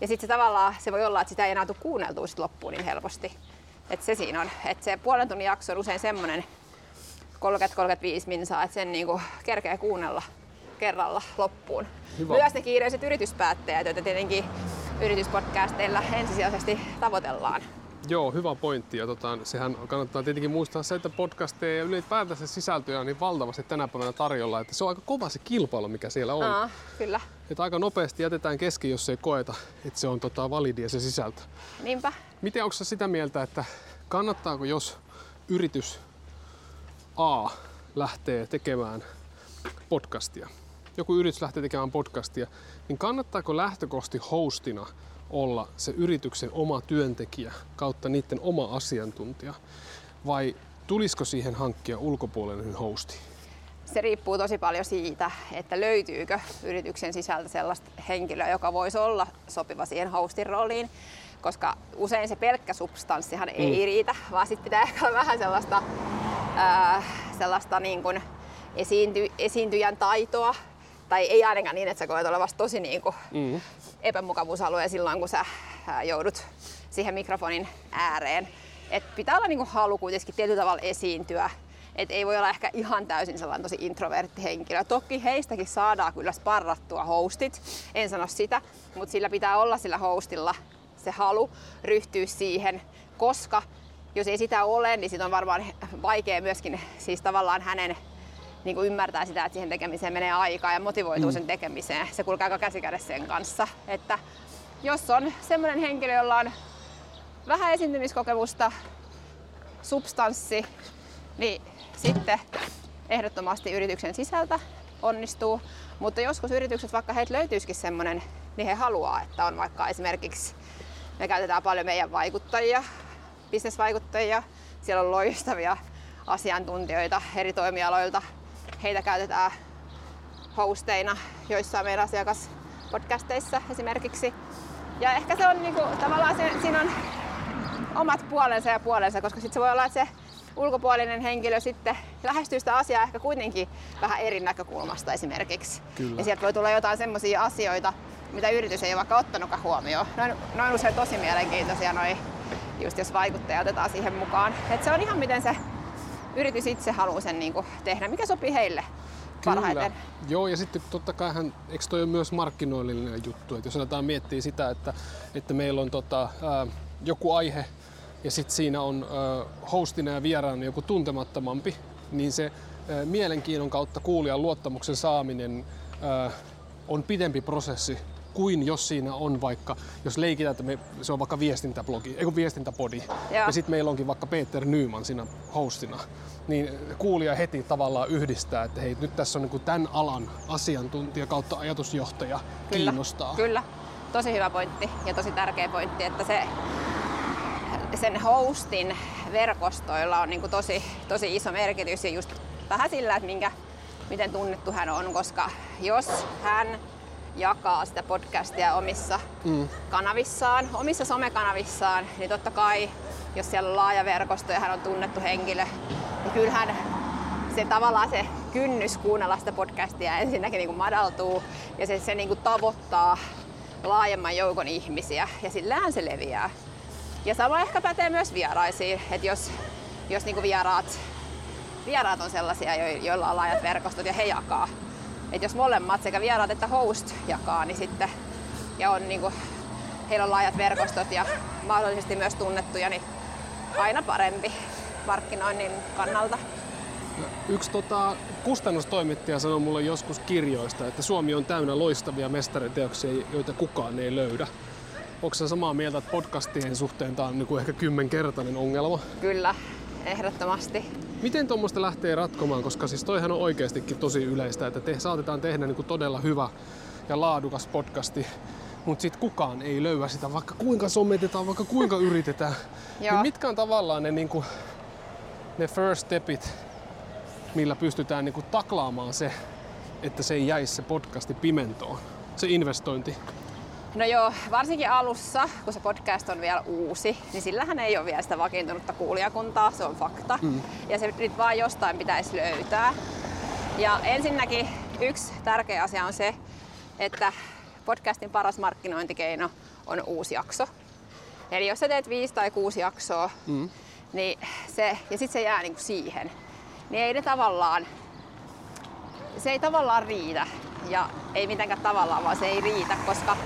Ja sitten se tavallaan, se voi olla, että sitä ei enää tule kuunneltua sit loppuun niin helposti. Et se siinä on. Et se puolen tunnin jakso on usein semmoinen 30-35 minsaa, että sen niinku kerkeä kuunnella kerralla loppuun. Hyvä. Myös ne kiireiset yrityspäättäjät, joita tietenkin yrityspodcasteilla ensisijaisesti tavoitellaan. Joo, hyvä pointti. Ja tota, sehän kannattaa tietenkin muistaa se, että podcasteja ja ylipäätänsä sisältöjä on niin valtavasti tänä päivänä tarjolla, että se on aika kova se kilpailu, mikä siellä on. Aa, kyllä. Että aika nopeasti jätetään kesken, jos ei koeta, että se on tota, validia se sisältö. Niinpä. Miten onko sitä mieltä, että kannattaako jos yritys A lähtee tekemään podcastia, joku yritys lähtee tekemään podcastia, niin kannattaako lähtökohti hostina olla se yrityksen oma työntekijä kautta niiden oma asiantuntija vai tulisiko siihen hankkia ulkopuolinen hosti? Se riippuu tosi paljon siitä, että löytyykö yrityksen sisältä sellaista henkilöä, joka voisi olla sopiva siihen hostin rooliin. Koska usein se pelkkä substanssihan ei riitä, vaan sitten pitää <laughs> ehkä olla vähän sellaista, ää, sellaista niin kuin esiinty, esiintyjän taitoa. Tai ei ainakaan niin, että sä koet olevasi tosi niin kuin Mm. epämukavuusalue silloin, kun sä ää, joudut siihen mikrofonin ääreen. Et pitää olla niinku halu kuitenkin tietyllä tavalla esiintyä. Et ei voi olla ehkä ihan täysin sellainen tosi introvertti henkilö. Toki heistäkin saadaan kyllä sparrattua hostit, en sano sitä, mutta sillä pitää olla sillä hostilla se halu ryhtyä siihen, koska jos ei sitä ole, niin sit on varmaan vaikea myöskin siis tavallaan hänen niin kuin ymmärtää sitä, että siihen tekemiseen menee aikaa ja motivoituu sen tekemiseen. Se kulkee aika käsikädessä sen kanssa. Että jos on semmoinen henkilö, jolla on vähän esiintymiskokemusta, substanssi, niin sitten ehdottomasti yrityksen sisältä onnistuu. Mutta joskus yritykset, vaikka heiltä löytyisikin semmoinen, niin he haluaa, että on vaikka esimerkiksi, me käytetään paljon meidän vaikuttajia, bisnesvaikuttajia, siellä on loistavia asiantuntijoita eri toimialoilta. Heitä käytetään hosteina joissain meidän asiakaspodcasteissa esimerkiksi. Ja ehkä se on niinku, tavallaan se, siinä on omat puolensa ja puolensa, koska sitten se voi olla, että se ulkopuolinen henkilö sitten lähestyy sitä asiaa ehkä kuitenkin vähän eri näkökulmasta esimerkiksi. Kyllä. Ja sieltä voi tulla jotain semmoisia asioita, mitä yritys ei ole vaikka ottanutkaan huomioon. Noin, noin usein tosi mielenkiintoisia noi, just jos vaikuttaja otetaan siihen mukaan. Et se on ihan miten se yritys itse haluaa sen niin kuin tehdä, mikä sopii heille parhaiten. Joo, ja sitten totta kai eikö toi ole myös markkinoillinen juttu, että jos aletaan miettiä sitä, että, että meillä on tota, ää, joku aihe ja sitten siinä on hostina ja vieraana joku tuntemattomampi, niin se mielenkiinnon kautta kuulijan luottamuksen saaminen on pidempi prosessi kuin jos siinä on vaikka, jos leikitään, että me, se on vaikka viestintäblogi, ei kun viestintäpodi, Joo. ja sitten meillä onkin vaikka Peter Nyman siinä hostina, niin kuulija heti tavallaan yhdistää, että hei, nyt tässä on niin tämän alan asiantuntija kautta ajatusjohtaja Kyllä, kiinnostaa. Kyllä, tosi hyvä pointti ja tosi tärkeä pointti, että se sen hostin verkostoilla on niin kuin tosi, tosi iso merkitys ja just vähän sillä, että minkä, miten tunnettu hän on, koska jos hän jakaa sitä podcastia omissa mm. kanavissaan, omissa somekanavissaan, niin totta kai, jos siellä on laaja verkosto ja hän on tunnettu henkilö, niin kyllähän se tavallaan se kynnys kuunnella sitä podcastia ensinnäkin niin kuin madaltuu ja se, se niin kuin tavoittaa laajemman joukon ihmisiä ja sillähän se leviää. Ja sama ehkä pätee myös vieraisiin, että jos, jos niin kuin vieraat, vieraat on sellaisia, jo- joilla on laajat verkostot ja he jakaa. Et jos molemmat, sekä vieraat että host jakaa, niin sitten ja on niin kuin, heillä on laajat verkostot ja mahdollisesti myös tunnettuja, niin aina parempi markkinoinnin kannalta. Yksi tota, kustannustoimittaja sanoi mulle joskus kirjoista, että Suomi on täynnä loistavia mestariteoksia, joita kukaan ei löydä. Onko samaa mieltä, että podcastien suhteen tämä on niin kuin ehkä kymmenkertainen ongelma? Kyllä, ehdottomasti. Miten tuommoista lähtee ratkomaan, koska siis toihan on oikeastikin tosi yleistä, että te, saatetaan tehdä niin kuin todella hyvä ja laadukas podcasti, mutta sitten kukaan ei löyä sitä, vaikka kuinka sommetetaan, vaikka kuinka yritetään. <laughs> Niin mitkä on tavallaan ne, niin kuin, ne first stepit, millä pystytään niin kuin taklaamaan se, että se ei jäisi se podcasti pimentoon, se investointi. No joo, varsinkin alussa, kun se podcast on vielä uusi, niin sillähän ei ole vielä sitä vakiintunutta kuulijakuntaa, se on fakta. Mm. Ja se nyt vaan jostain pitäisi löytää. Ja ensinnäkin yksi tärkeä asia on se, että podcastin paras markkinointikeino on uusi jakso. Eli jos sä teet viisi tai kuusi jaksoa, mm. niin se, ja sitten se jää niinku siihen, niin ei ne tavallaan se ei tavallaan riitä. Ja ei mitenkään tavallaan, vaan se ei riitä, koska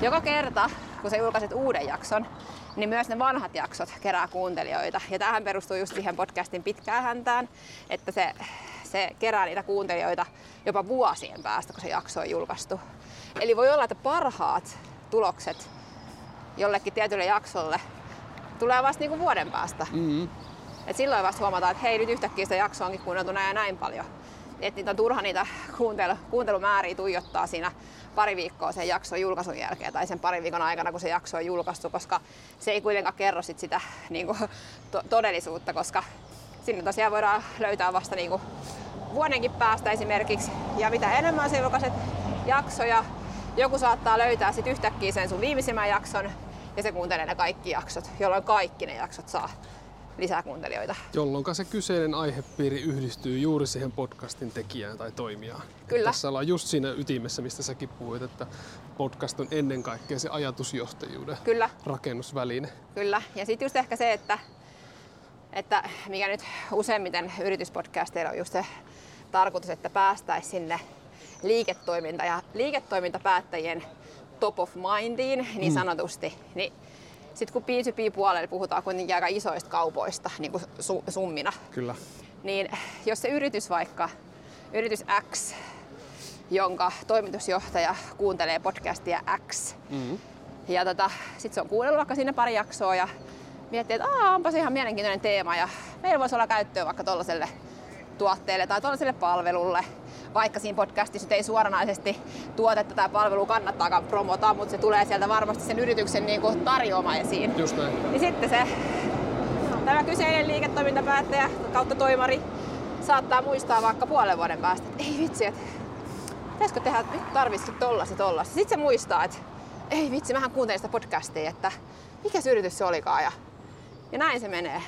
joka kerta, kun sä julkaiset uuden jakson, niin myös ne vanhat jaksot kerää kuuntelijoita. Ja tähän perustuu just siihen podcastin pitkään häntään, että se, se kerää niitä kuuntelijoita jopa vuosien päästä, kun se jakso on julkaistu. Eli voi olla, että parhaat tulokset jollekin tietylle jaksolle tulee vasta niinku vuoden päästä. Mm-hmm. Et silloin vasta huomataan, että hei nyt yhtäkkiä sitä jaksoa onkin kuunneltu näin ja näin paljon. Et niitä on turha niitä kuuntelu, kuuntelumääriä tuijottaa siinä pari viikkoa sen jakson julkaisun jälkeen tai sen parin viikon aikana, kun se jakso on julkaistu, koska se ei kuitenkaan kerro sit sitä niin kuin, to- todellisuutta, koska sinne tosiaan voidaan löytää vasta niin kuin, vuodenkin päästä esimerkiksi. Ja mitä enemmän sä julkaiset jaksoja, joku saattaa löytää sit yhtäkkiä sen sun viimeisimmän jakson ja se kuuntelee ne kaikki jaksot, jolloin kaikki ne jaksot saa lisää kuuntelijoita. Jolloin se kyseinen aihepiiri yhdistyy juuri siihen podcastin tekijään tai toimijaan. Kyllä. Tässä ollaan just siinä ytimessä, mistä säkin puhuit, että podcast on ennen kaikkea se ajatusjohtajuuden Kyllä. rakennusväline. Kyllä. Ja sitten just ehkä se, että, että mikä nyt useimmiten yrityspodcasteilla on just se tarkoitus, että päästäisiin sinne liiketoiminta- ja liiketoimintapäättäjien top of mindiin niin sanotusti, niin sitten kun B2B-puolella puhutaan kuitenkin aika isoista kaupoista niin kuin su- summina, Kyllä. niin jos se yritys vaikka, yritys X, jonka toimitusjohtaja kuuntelee podcastia X, mm-hmm. ja tota, sitten se on kuunnellut vaikka sinne pari jaksoa ja miettii, että Aa, onpa se ihan mielenkiintoinen teema ja meillä voisi olla käyttöä vaikka tuollaiselle tuotteelle tai tuollaiselle palvelulle, vaikka siinä podcastissa nyt ei suoranaisesti tuotetta tai palvelua kannattaakaan promota, mutta se tulee sieltä varmasti sen yrityksen niin kuin tarjoama esiin. Just näin. Niin sitten se tämä kyseinen liiketoimintapäättäjä kautta toimari saattaa muistaa vaikka puolen vuoden päästä, että ei vitsi, että pitäisikö tehdä, nyt tarvitsisi tollasta tollasta. Sitten se muistaa, että ei vitsi, mähän kuuntelin sitä podcastia, että mikä se yritys se olikaan. Ja Ja näin se menee,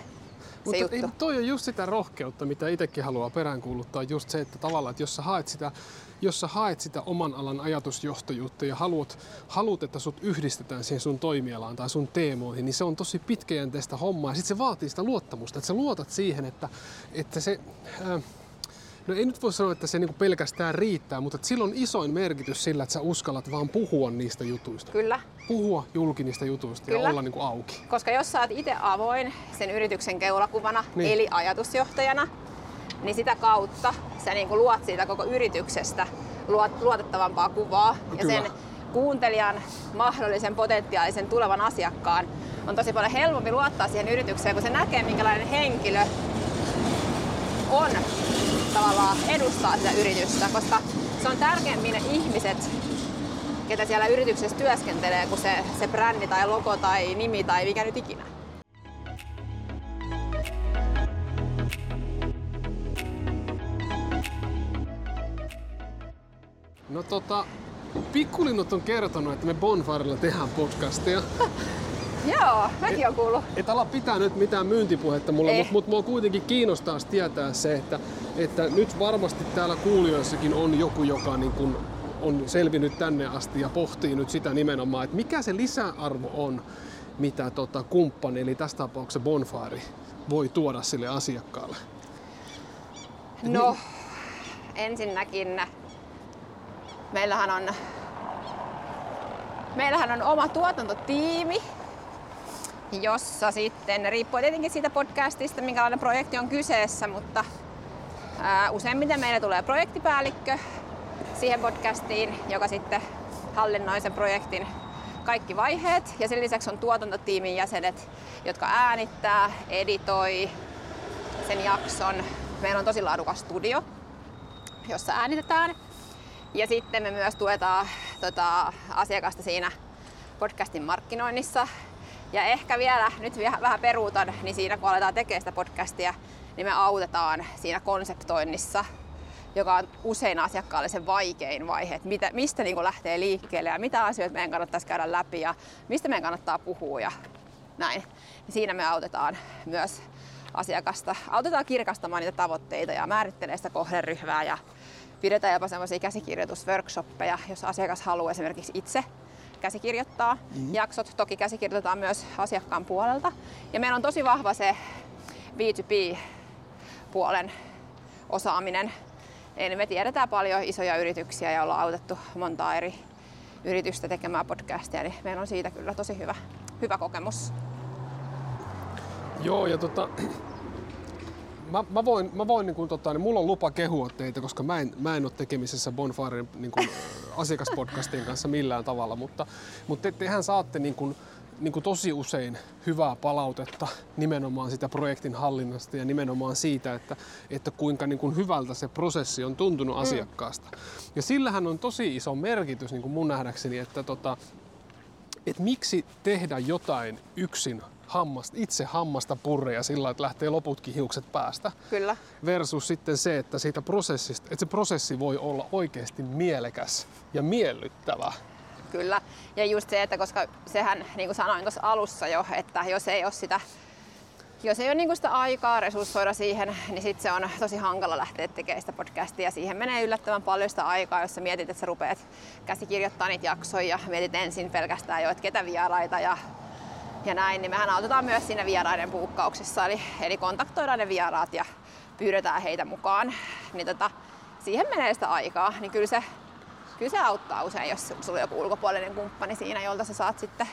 se Mutta juttu. ei, toi on just sitä rohkeutta, mitä itsekin haluaa peräänkuuluttaa, just se, että tavallaan, että jos sä haet sitä, jos sä haet sitä oman alan ajatusjohtajuutta ja haluat, haluat, että sut yhdistetään siihen sun toimialaan tai sun teemoihin, niin se on tosi pitkäjänteistä hommaa. Ja sitten se vaatii sitä luottamusta, että sä luotat siihen, että, että se... Ää, No ei nyt voi sanoa, että se niinku pelkästään riittää, mutta sillä on isoin merkitys sillä, että sä uskallat vaan puhua niistä jutuista. Kyllä, Puhua julki niistä jutuista Kyllä. ja olla niinku auki. koska jos sä oot itse avoin sen yrityksen keulakuvana, Niin. eli ajatusjohtajana, niin sitä kautta sä niin luot siitä koko yrityksestä luot, luotettavampaa kuvaa. Ja Kyllä. sen kuuntelijan mahdollisen potentiaalisen tulevan asiakkaan on tosi paljon helpompi luottaa siihen yritykseen, kun se näkee, minkälainen henkilö on tavallaan edustaa sitä yritystä, koska se on tärkeämmin ne ihmiset, ketä siellä yrityksessä työskentelee, kuin se, se brändi tai logo tai nimi tai mikä nyt ikinä. No tota, pikkulinnut on kertonut, että me Bonfarella tehdään podcastia. <laughs> Joo, mäkin on kuullut. Et ala pitää nyt mitään myyntipuhetta mulle, mutta mut mua kuitenkin kiinnostaa tietää se, että, että nyt varmasti täällä kuulijoissakin on joku, joka niin kun on selvinnyt tänne asti ja pohtii nyt sitä nimenomaan, että mikä se lisäarvo on, mitä tota kumppani, eli tässä tapauksessa Bonfari, voi tuoda sille asiakkaalle. No, ensinnäkin meillähän on, meillähän on oma tuotantotiimi, jossa sitten, riippuu tietenkin siitä podcastista, minkälainen projekti on kyseessä, mutta ää, useimmiten meille tulee projektipäällikkö siihen podcastiin, joka sitten hallinnoi sen projektin kaikki vaiheet. Ja sen lisäksi on tuotantotiimin jäsenet, jotka äänittää, editoi sen jakson. Meillä on tosi laadukas studio, jossa äänitetään. Ja sitten me myös tuetaan tota, asiakasta siinä podcastin markkinoinnissa. Ja ehkä vielä, nyt vähän peruutan, niin siinä kun aletaan tekemään sitä podcastia, niin me autetaan siinä konseptoinnissa, joka on usein asiakkaalle se vaikein vaihe, että mitä, mistä niin lähtee liikkeelle ja mitä asioita meidän kannattaisi käydä läpi ja mistä meidän kannattaa puhua ja näin. Niin siinä me autetaan myös asiakasta, autetaan kirkastamaan niitä tavoitteita ja määrittelee sitä kohderyhmää ja pidetään jopa semmoisia käsikirjoitusworkshoppeja, jos asiakas haluaa esimerkiksi itse käsikirjoittaa mm-hmm. jaksot. Toki käsikirjoitetaan myös asiakkaan puolelta. Ja meillä on tosi vahva se B2B-puolen osaaminen. Eli me tiedetään paljon isoja yrityksiä ja ollaan autettu montaa eri yritystä tekemään podcastia, niin meillä on siitä kyllä tosi hyvä, hyvä kokemus. Joo, ja tota, mä, mä voin, mä voin niin kuin, tota, niin mulla on lupa kehua teitä, koska mä en, mä en ole tekemisessä Bonfiren niin kuin, asiakaspodcastien kanssa millään tavalla, mutta, mutta te, tehän saatte niin kuin, niin kuin tosi usein hyvää palautetta nimenomaan sitä projektin hallinnasta ja nimenomaan siitä, että, että kuinka niin kuin hyvältä se prosessi on tuntunut mm. asiakkaasta. Ja sillähän on tosi iso merkitys niin kuin mun nähdäkseni, että tota, että miksi tehdä jotain yksin hammasta, itse hammasta purreja sillä, että lähtee loputkin hiukset päästä. Kyllä. Versus sitten se, että siitä prosessista, että se prosessi voi olla oikeasti mielekäs ja miellyttävä. Kyllä. Ja just se, että koska sehän, niin kuin sanoin tuossa alussa jo, että jos ei ole sitä jos ei ole niinku sitä aikaa resurssoida siihen, niin sit se on tosi hankala lähteä tekemään sitä podcastia. Siihen menee yllättävän paljon sitä aikaa, jos sä mietit, että sä rupeat käsikirjoittaa niitä jaksoja ja mietit ensin pelkästään jo, että ketä vieraita ja, ja näin. Niin mehän autetaan myös siinä vieraiden buukkauksessa. Eli, eli kontaktoidaan ne vieraat ja pyydetään heitä mukaan. Niin tota, siihen menee sitä aikaa. Niin kyllä se, kyllä se auttaa usein, jos sulla on joku ulkopuolinen kumppani siinä, jolta sä saat sitten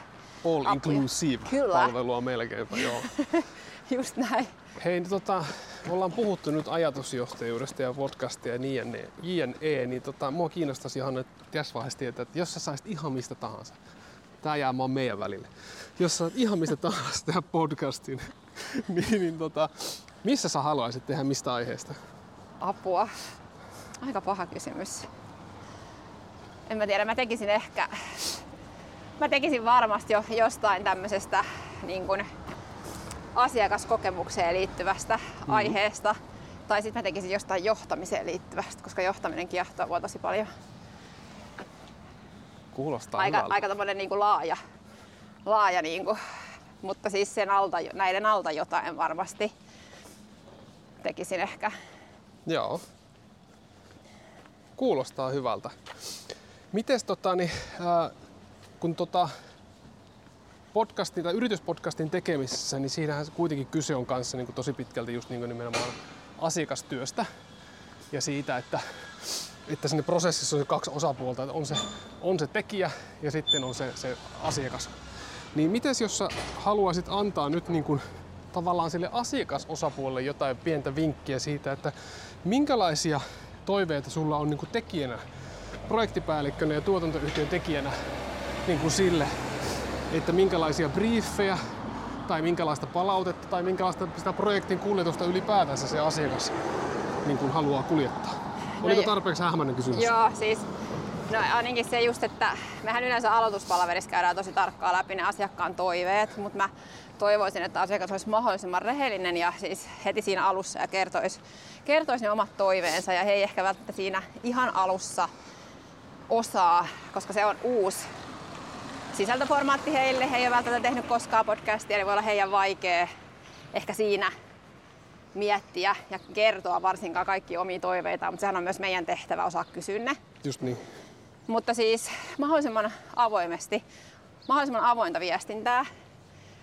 All apuja. inclusive Kyllä. palvelua melkeinpä, joo. <laughs> Just näin. Hei, niin tota, me ollaan puhuttu nyt ajatusjohtajuudesta ja podcastia ja niin jne, jne niin tota, mua kiinnostaisi ihan nyt tässä vaiheessa tietää, että jos sä saisit ihan mistä tahansa, tää jää vaan meidän välille, jos sä saat ihan mistä tahansa tehdä podcastin, <laughs> niin, niin tota, missä sä haluaisit tehdä mistä aiheesta? Apua. Aika paha kysymys. En mä tiedä, mä tekisin ehkä... Mä tekisin varmasti jo jostain tämmöisestä niin kun asiakaskokemukseen liittyvästä mm. aiheesta. Tai sitten mä tekisin jostain johtamiseen liittyvästä, koska johtaminen kiehtoo mua tosi paljon. Kuulostaa Aika, hyvältä. aika niin kuin laaja, laaja niin kuin mutta siis sen alta, näiden alta jotain varmasti tekisin ehkä. Joo. Kuulostaa hyvältä. Mites tota, niin, ää, kun tota, podcastin tai yrityspodcastin tekemisessä, niin siinähän kuitenkin kyse on kanssa niin kuin tosi pitkälti just niin kuin nimenomaan asiakastyöstä ja siitä, että, että sinne prosessissa on kaksi osapuolta, että on se, on se tekijä ja sitten on se, se asiakas. Niin mites jos sä haluaisit antaa nyt niin kuin tavallaan sille asiakasosapuolelle jotain pientä vinkkiä siitä, että minkälaisia toiveita sulla on niin kuin tekijänä, projektipäällikkönä ja tuotantoyhtiön tekijänä niin kuin sille, että minkälaisia briefejä tai minkälaista palautetta tai minkälaista sitä projektin kuljetusta ylipäätänsä se asiakas niin kuin haluaa kuljettaa. Oliko tarpeeksi hämäinen kysymys? Joo, siis No ainakin se just, että mehän yleensä aloituspalaverissa käydään tosi tarkkaan läpi ne asiakkaan toiveet, mutta mä toivoisin, että asiakas olisi mahdollisimman rehellinen ja siis heti siinä alussa ja kertoisi, kertoisi ne omat toiveensa ja he ei ehkä välttämättä siinä ihan alussa osaa, koska se on uusi sisältöformaatti heille. He ei ole välttämättä tehnyt koskaan podcastia, niin voi olla heidän vaikea ehkä siinä miettiä ja kertoa varsinkaan kaikki omia toiveita, mutta sehän on myös meidän tehtävä osaa kysyä ne. Just niin. Mutta siis mahdollisimman avoimesti, mahdollisimman avointa viestintää,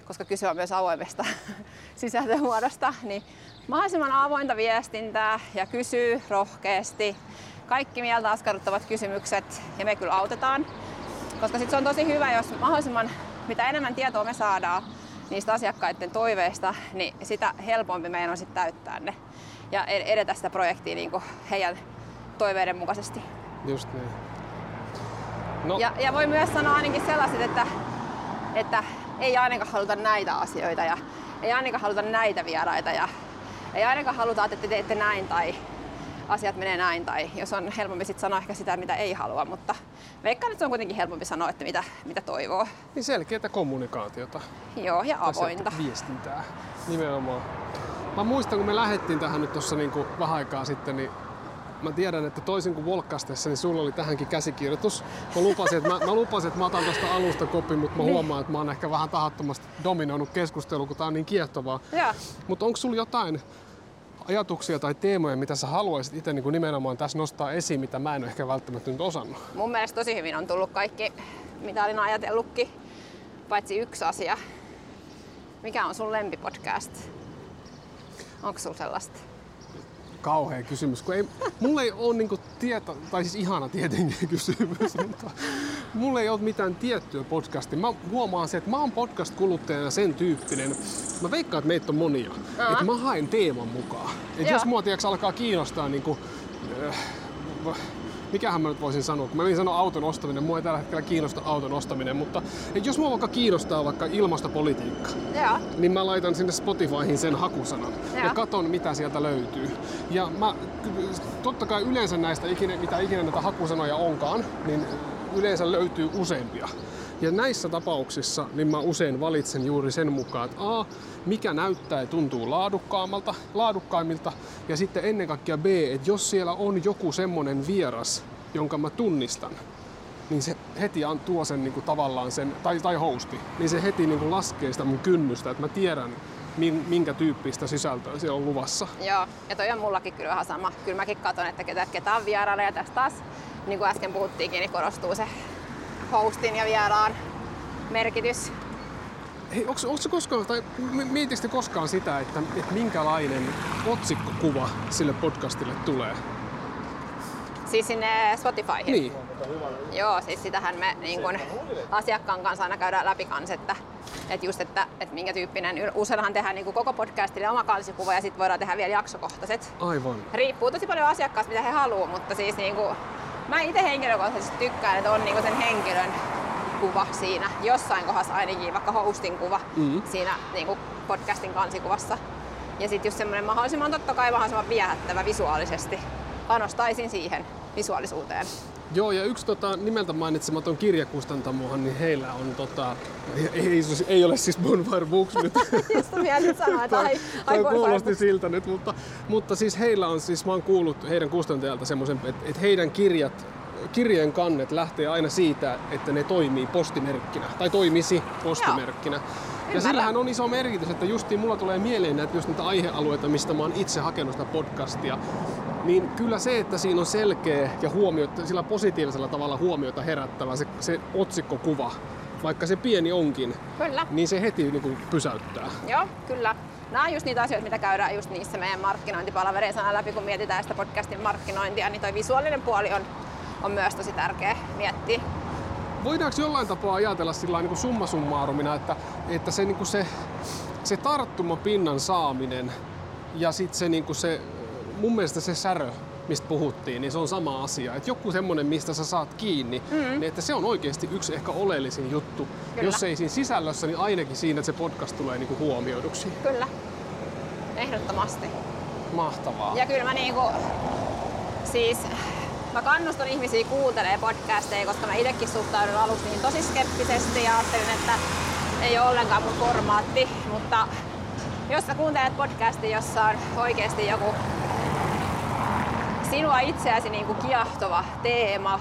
koska kyse on myös avoimesta <laughs> sisältömuodosta, niin mahdollisimman avointa viestintää ja kysyy rohkeasti kaikki mieltä askarruttavat kysymykset ja me kyllä autetaan. Koska sitten se on tosi hyvä, jos mahdollisimman mitä enemmän tietoa me saadaan niistä asiakkaiden toiveista, niin sitä helpompi meidän on sitten täyttää ne ja edetä sitä projektia niin heidän toiveiden mukaisesti. Just niin. No. Ja, ja voi myös sanoa ainakin sellaiset, että, että ei ainakaan haluta näitä asioita ja ei ainakaan haluta näitä vieraita ja ei ainakaan haluta, että te teette näin tai asiat menee näin tai jos on helpompi sitten sanoa ehkä sitä, mitä ei halua, mutta veikkaan, että se on kuitenkin helpompi sanoa, että mitä, mitä toivoo. Niin selkeää kommunikaatiota. Joo, ja avointa. Viestintää, nimenomaan. Mä muistan, kun me lähdettiin tähän nyt tuossa niinku vähän aikaa sitten, niin mä tiedän, että toisin kuin Volkastessa, niin sulla oli tähänkin käsikirjoitus. Mä lupasin, että mä, mä, lupasin, että mä otan tästä alusta kopin, mutta mä niin. huomaan, että mä oon ehkä vähän tahattomasti dominoinut keskustelua, kun tää on niin kiehtovaa. Mutta onko sulla jotain ajatuksia tai teemoja, mitä sä haluaisit itse niin nimenomaan tässä nostaa esiin, mitä mä en ole ehkä välttämättä nyt osannut? Mun mielestä tosi hyvin on tullut kaikki, mitä olin ajatellutkin, paitsi yksi asia. Mikä on sun lempipodcast? Onko sulla sellaista? Kauhea kysymys, kun ei, mulla ei ole niinku tieto, tai siis ihana tietenkin <laughs> kysymys, mutta mulla ei ole mitään tiettyä podcastia. Mä huomaan se, että mä oon podcast-kuluttajana sen tyyppinen, mä veikkaan, että meitä on monia, uh-huh. että mä haen teeman mukaan. Että jos mua tiiäks, alkaa kiinnostaa niinku, äh, mikähän mä nyt voisin sanoa, kun mä en sano auton ostaminen, mua ei tällä hetkellä kiinnosta auton ostaminen, mutta jos mua vaikka kiinnostaa vaikka ilmastopolitiikka, ja. niin mä laitan sinne Spotifyhin sen hakusanan ja, ja katon mitä sieltä löytyy. Ja mä, totta kai yleensä näistä, mitä ikinä näitä hakusanoja onkaan, niin yleensä löytyy useampia. Ja näissä tapauksissa niin mä usein valitsen juuri sen mukaan, että A, mikä näyttää ja tuntuu laadukkaammalta, laadukkaimmilta, ja sitten ennen kaikkea B, että jos siellä on joku semmonen vieras, jonka mä tunnistan, niin se heti tuo sen niin kuin tavallaan sen, tai, tai hosti, niin se heti niin kuin laskee sitä mun kynnystä, että mä tiedän, minkä tyyppistä sisältöä siellä on luvassa. Joo, ja toi on mullakin kyllä vähän sama. Kyllä mäkin katson, että ketä, ketä on vieraana ja tästä taas, niin kuin äsken puhuttiinkin, niin korostuu se hostin ja vieraan merkitys. Hei, onko, onko koskaan, tai mietitkö koskaan sitä, että, että minkälainen otsikkokuva sille podcastille tulee? Siis sinne Spotifyhin? Niin. Joo, siis sitähän me niin kun, asiakkaan kanssa aina käydään läpi kans, että, että just, että, että minkä tyyppinen, useinhan tehdään niin koko podcastille oma kansikuva ja sitten voidaan tehdä vielä jaksokohtaiset. Aivan. Riippuu tosi paljon asiakkaasta, mitä he haluaa, mutta siis niin kuin, Mä itse henkilökohtaisesti tykkään, että on niinku sen henkilön kuva siinä, jossain kohdassa ainakin, vaikka hostin kuva mm-hmm. siinä niinku podcastin kansikuvassa. Ja sitten just semmoinen mahdollisimman totta kai mahdollisimman viehättävä visuaalisesti. Panostaisin siihen visuaalisuuteen. Joo, ja yksi tota, nimeltä mainitsematon kirjakustantamohan, niin heillä on, tota, ei, ei, ei ole siis Bonfire Books nyt. <laughs> Just mietin sanoa, että ai, ai kuulosti siltä nyt, mutta, mutta siis heillä on, siis mä oon kuullut heidän kustantajalta semmoisen, että, että heidän kirjat kirjeen kannet lähtee aina siitä, että ne toimii postimerkkinä, tai toimisi postimerkkinä. Joo. Ja sillähän on iso merkitys, että justiin mulla tulee mieleen näitä, just niitä aihealueita, mistä mä oon itse hakenut sitä podcastia. Niin kyllä se, että siinä on selkeä ja huomiota, sillä positiivisella tavalla huomiota herättävä se, se otsikkokuva, vaikka se pieni onkin, Kyllä. niin se heti niin kuin pysäyttää. Joo, kyllä. Nämä on just niitä asioita, mitä käydään just niissä meidän markkinointipalavereissa aina läpi, kun mietitään sitä podcastin markkinointia, niin toi visuaalinen puoli on, on myös tosi tärkeä miettiä. Voidaanko jollain tapaa ajatella sillä niin summa summarumina, että, että se, niin kuin se, se tarttumapinnan saaminen ja sitten se, niin kuin se, mun mielestä se särö, mistä puhuttiin, niin se on sama asia. Että joku semmoinen, mistä sä saat kiinni, mm. niin että se on oikeasti yksi ehkä oleellisin juttu. Kyllä. Jos ei siinä sisällössä, niin ainakin siinä, että se podcast tulee niin kuin huomioiduksi. Kyllä. Ehdottomasti. Mahtavaa. Ja kyllä mä niinku, siis mä kannustan ihmisiä kuuntelemaan podcasteja, koska mä itsekin suhtaudun aluksi niihin tosi skeptisesti ja ajattelin, että ei ole ollenkaan mun formaatti, mutta jos sä kuuntelet podcastia, jossa on oikeasti joku sinua itseäsi niin kuin kiehtova teema,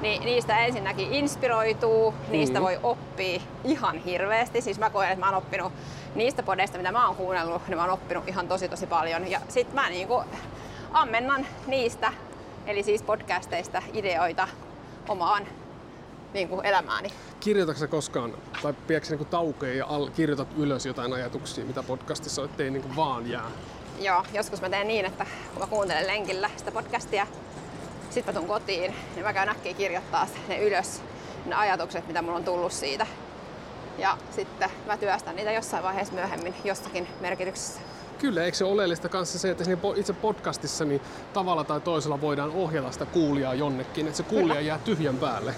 niin niistä ensinnäkin inspiroituu, niistä Mm. voi oppia ihan hirveästi. Siis mä koen, että mä oon oppinut niistä podeista, mitä mä oon kuunnellut, niin mä oon oppinut ihan tosi tosi paljon. Ja sit mä niinku ammennan niistä, eli siis podcasteista ideoita omaan niin kuin elämääni. Kirjoitatko koskaan, tai pidätkö niin taukeja ja al- kirjoitat ylös jotain ajatuksia, mitä podcastissa on, ettei niin kuin vaan jää? Joo, joskus mä teen niin, että kun mä kuuntelen lenkillä sitä podcastia, sit mä tuun kotiin, niin mä käyn äkkiä kirjoittaa ne ylös, ne ajatukset, mitä mulla on tullut siitä. Ja sitten mä työstän niitä jossain vaiheessa myöhemmin jossakin merkityksessä. Kyllä, eikö se ole oleellista kanssa se, että siinä itse podcastissa niin tavalla tai toisella voidaan ohjata sitä kuulijaa jonnekin, että se kuulija Kyllä. jää tyhjän päälle,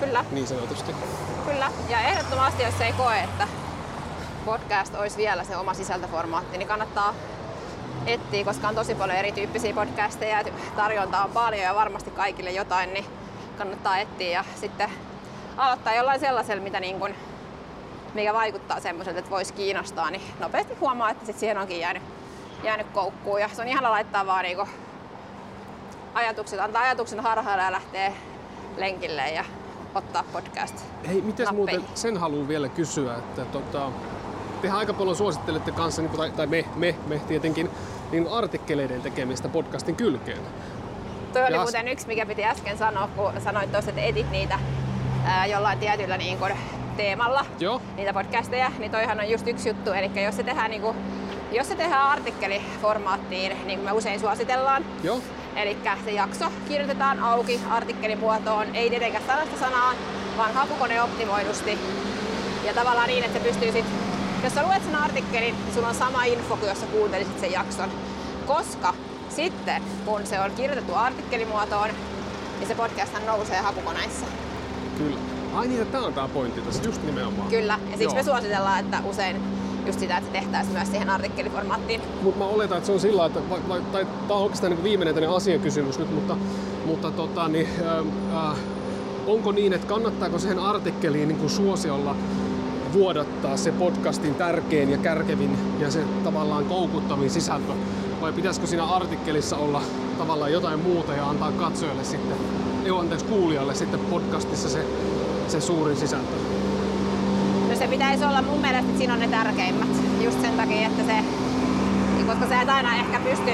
Kyllä, niin sanotusti. kyllä. Ja ehdottomasti, jos ei koe, että podcast olisi vielä se oma sisältöformaatti, niin kannattaa etsiä, koska on tosi paljon erityyppisiä podcasteja ja tarjontaa on paljon ja varmasti kaikille jotain, niin kannattaa etsiä ja sitten aloittaa jollain sellaisella, mitä niin kuin, mikä vaikuttaa semmoiselta, että voisi kiinnostaa, niin nopeasti huomaa, että sit siihen onkin jäänyt, jäänyt koukkuun. Ja se on ihana laittaa vaan niinku ajatukset, antaa ajatuksen harhailla ja lähtee lenkille ja ottaa podcast. Hei, Nappeihin. muuten sen haluan vielä kysyä, että tota, tehän aika paljon suosittelette kanssa, niin kuin, tai, tai me, me, me tietenkin, niin artikkeleiden tekemistä podcastin kylkeen. Toi oli Ja- muuten yksi, mikä piti äsken sanoa, kun sanoit tuossa, että etit niitä ää, jollain tietyllä niin kuin, teemalla, Joo, niitä podcasteja, niin toihan on just yksi juttu. Eli jos se tehdään, niin kuin, jos se tehdään artikkeliformaattiin, niin kuin me usein suositellaan, joo, Eli se jakso kirjoitetaan auki artikkelimuotoon, ei tietenkään sanasta sanaan, vaan hakukoneoptimoidusti. Ja tavallaan niin, että se pystyy sit, jos sä luet sen artikkelin, niin sulla on sama info kuin jos sä kuuntelisit sen jakson. Koska sitten, kun se on kirjoitettu artikkelimuotoon, niin se podcast nousee hakukoneissa. kyllä. Ai niin, tämä on tämä pointti tässä, just nimenomaan. Kyllä, ja siksi Joo. me suositellaan, että usein just sitä, että se tehtäisiin myös siihen artikkeliformaattiin. Mutta mä oletan, että se on sillä että vai, vai, tai tämä on oikeastaan niin viimeinen tänne asiakysymys nyt, mutta, mutta tota, niin, äh, äh, onko niin, että kannattaako siihen artikkeliin niin kuin suosiolla vuodattaa se podcastin tärkein ja kärkevin ja se tavallaan koukuttavin sisältö? Vai pitäisikö siinä artikkelissa olla tavallaan jotain muuta ja antaa katsojalle sitten, ei anteeksi kuulijalle sitten podcastissa se, se suurin sisältö? No se pitäisi olla mun mielestä, että siinä on ne tärkeimmät. Just sen takia, että se, koska sä et aina ehkä pysty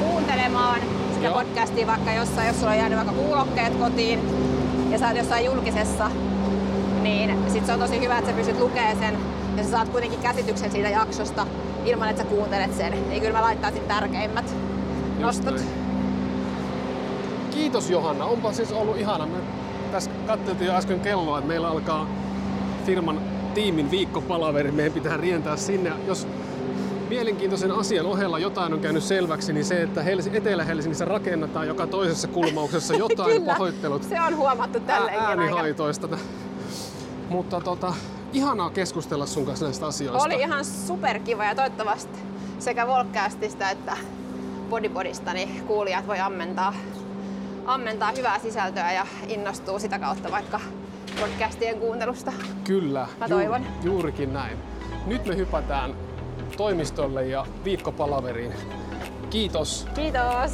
kuuntelemaan sitä Joo. podcastia vaikka jossain, jos sulla on jäänyt vaikka kuulokkeet kotiin ja sä oot jossain julkisessa, niin sit se on tosi hyvä, että sä pystyt lukemaan sen ja sä saat kuitenkin käsityksen siitä jaksosta ilman, että sä kuuntelet sen. Niin kyllä mä laittaisin tärkeimmät nostot. näin. Kiitos Johanna, onpa siis ollut ihana. Me katseltiin jo äsken kelloa, että meillä alkaa firman tiimin viikkopalaveri. Meidän pitää rientää sinne. Jos mielenkiintoisen asian ohella jotain on käynyt selväksi, niin se, että Hels- Etelä-Helsingissä rakennetaan joka toisessa kulmauksessa <laughs> jotain Kyllä, pahoittelut se on huomattu aika. äänihaitoista. Mutta tota, ihanaa keskustella sun kanssa näistä asioista. Oli ihan superkiva ja toivottavasti sekä Volkcastista että Bodypodista niin kuulijat voi ammentaa, ammentaa hyvää sisältöä ja innostuu sitä kautta vaikka podcastien kuuntelusta. Kyllä, Mä toivon. juurikin näin. Nyt me hypätään toimistolle ja viikkopalaveriin. Kiitos. Kiitos!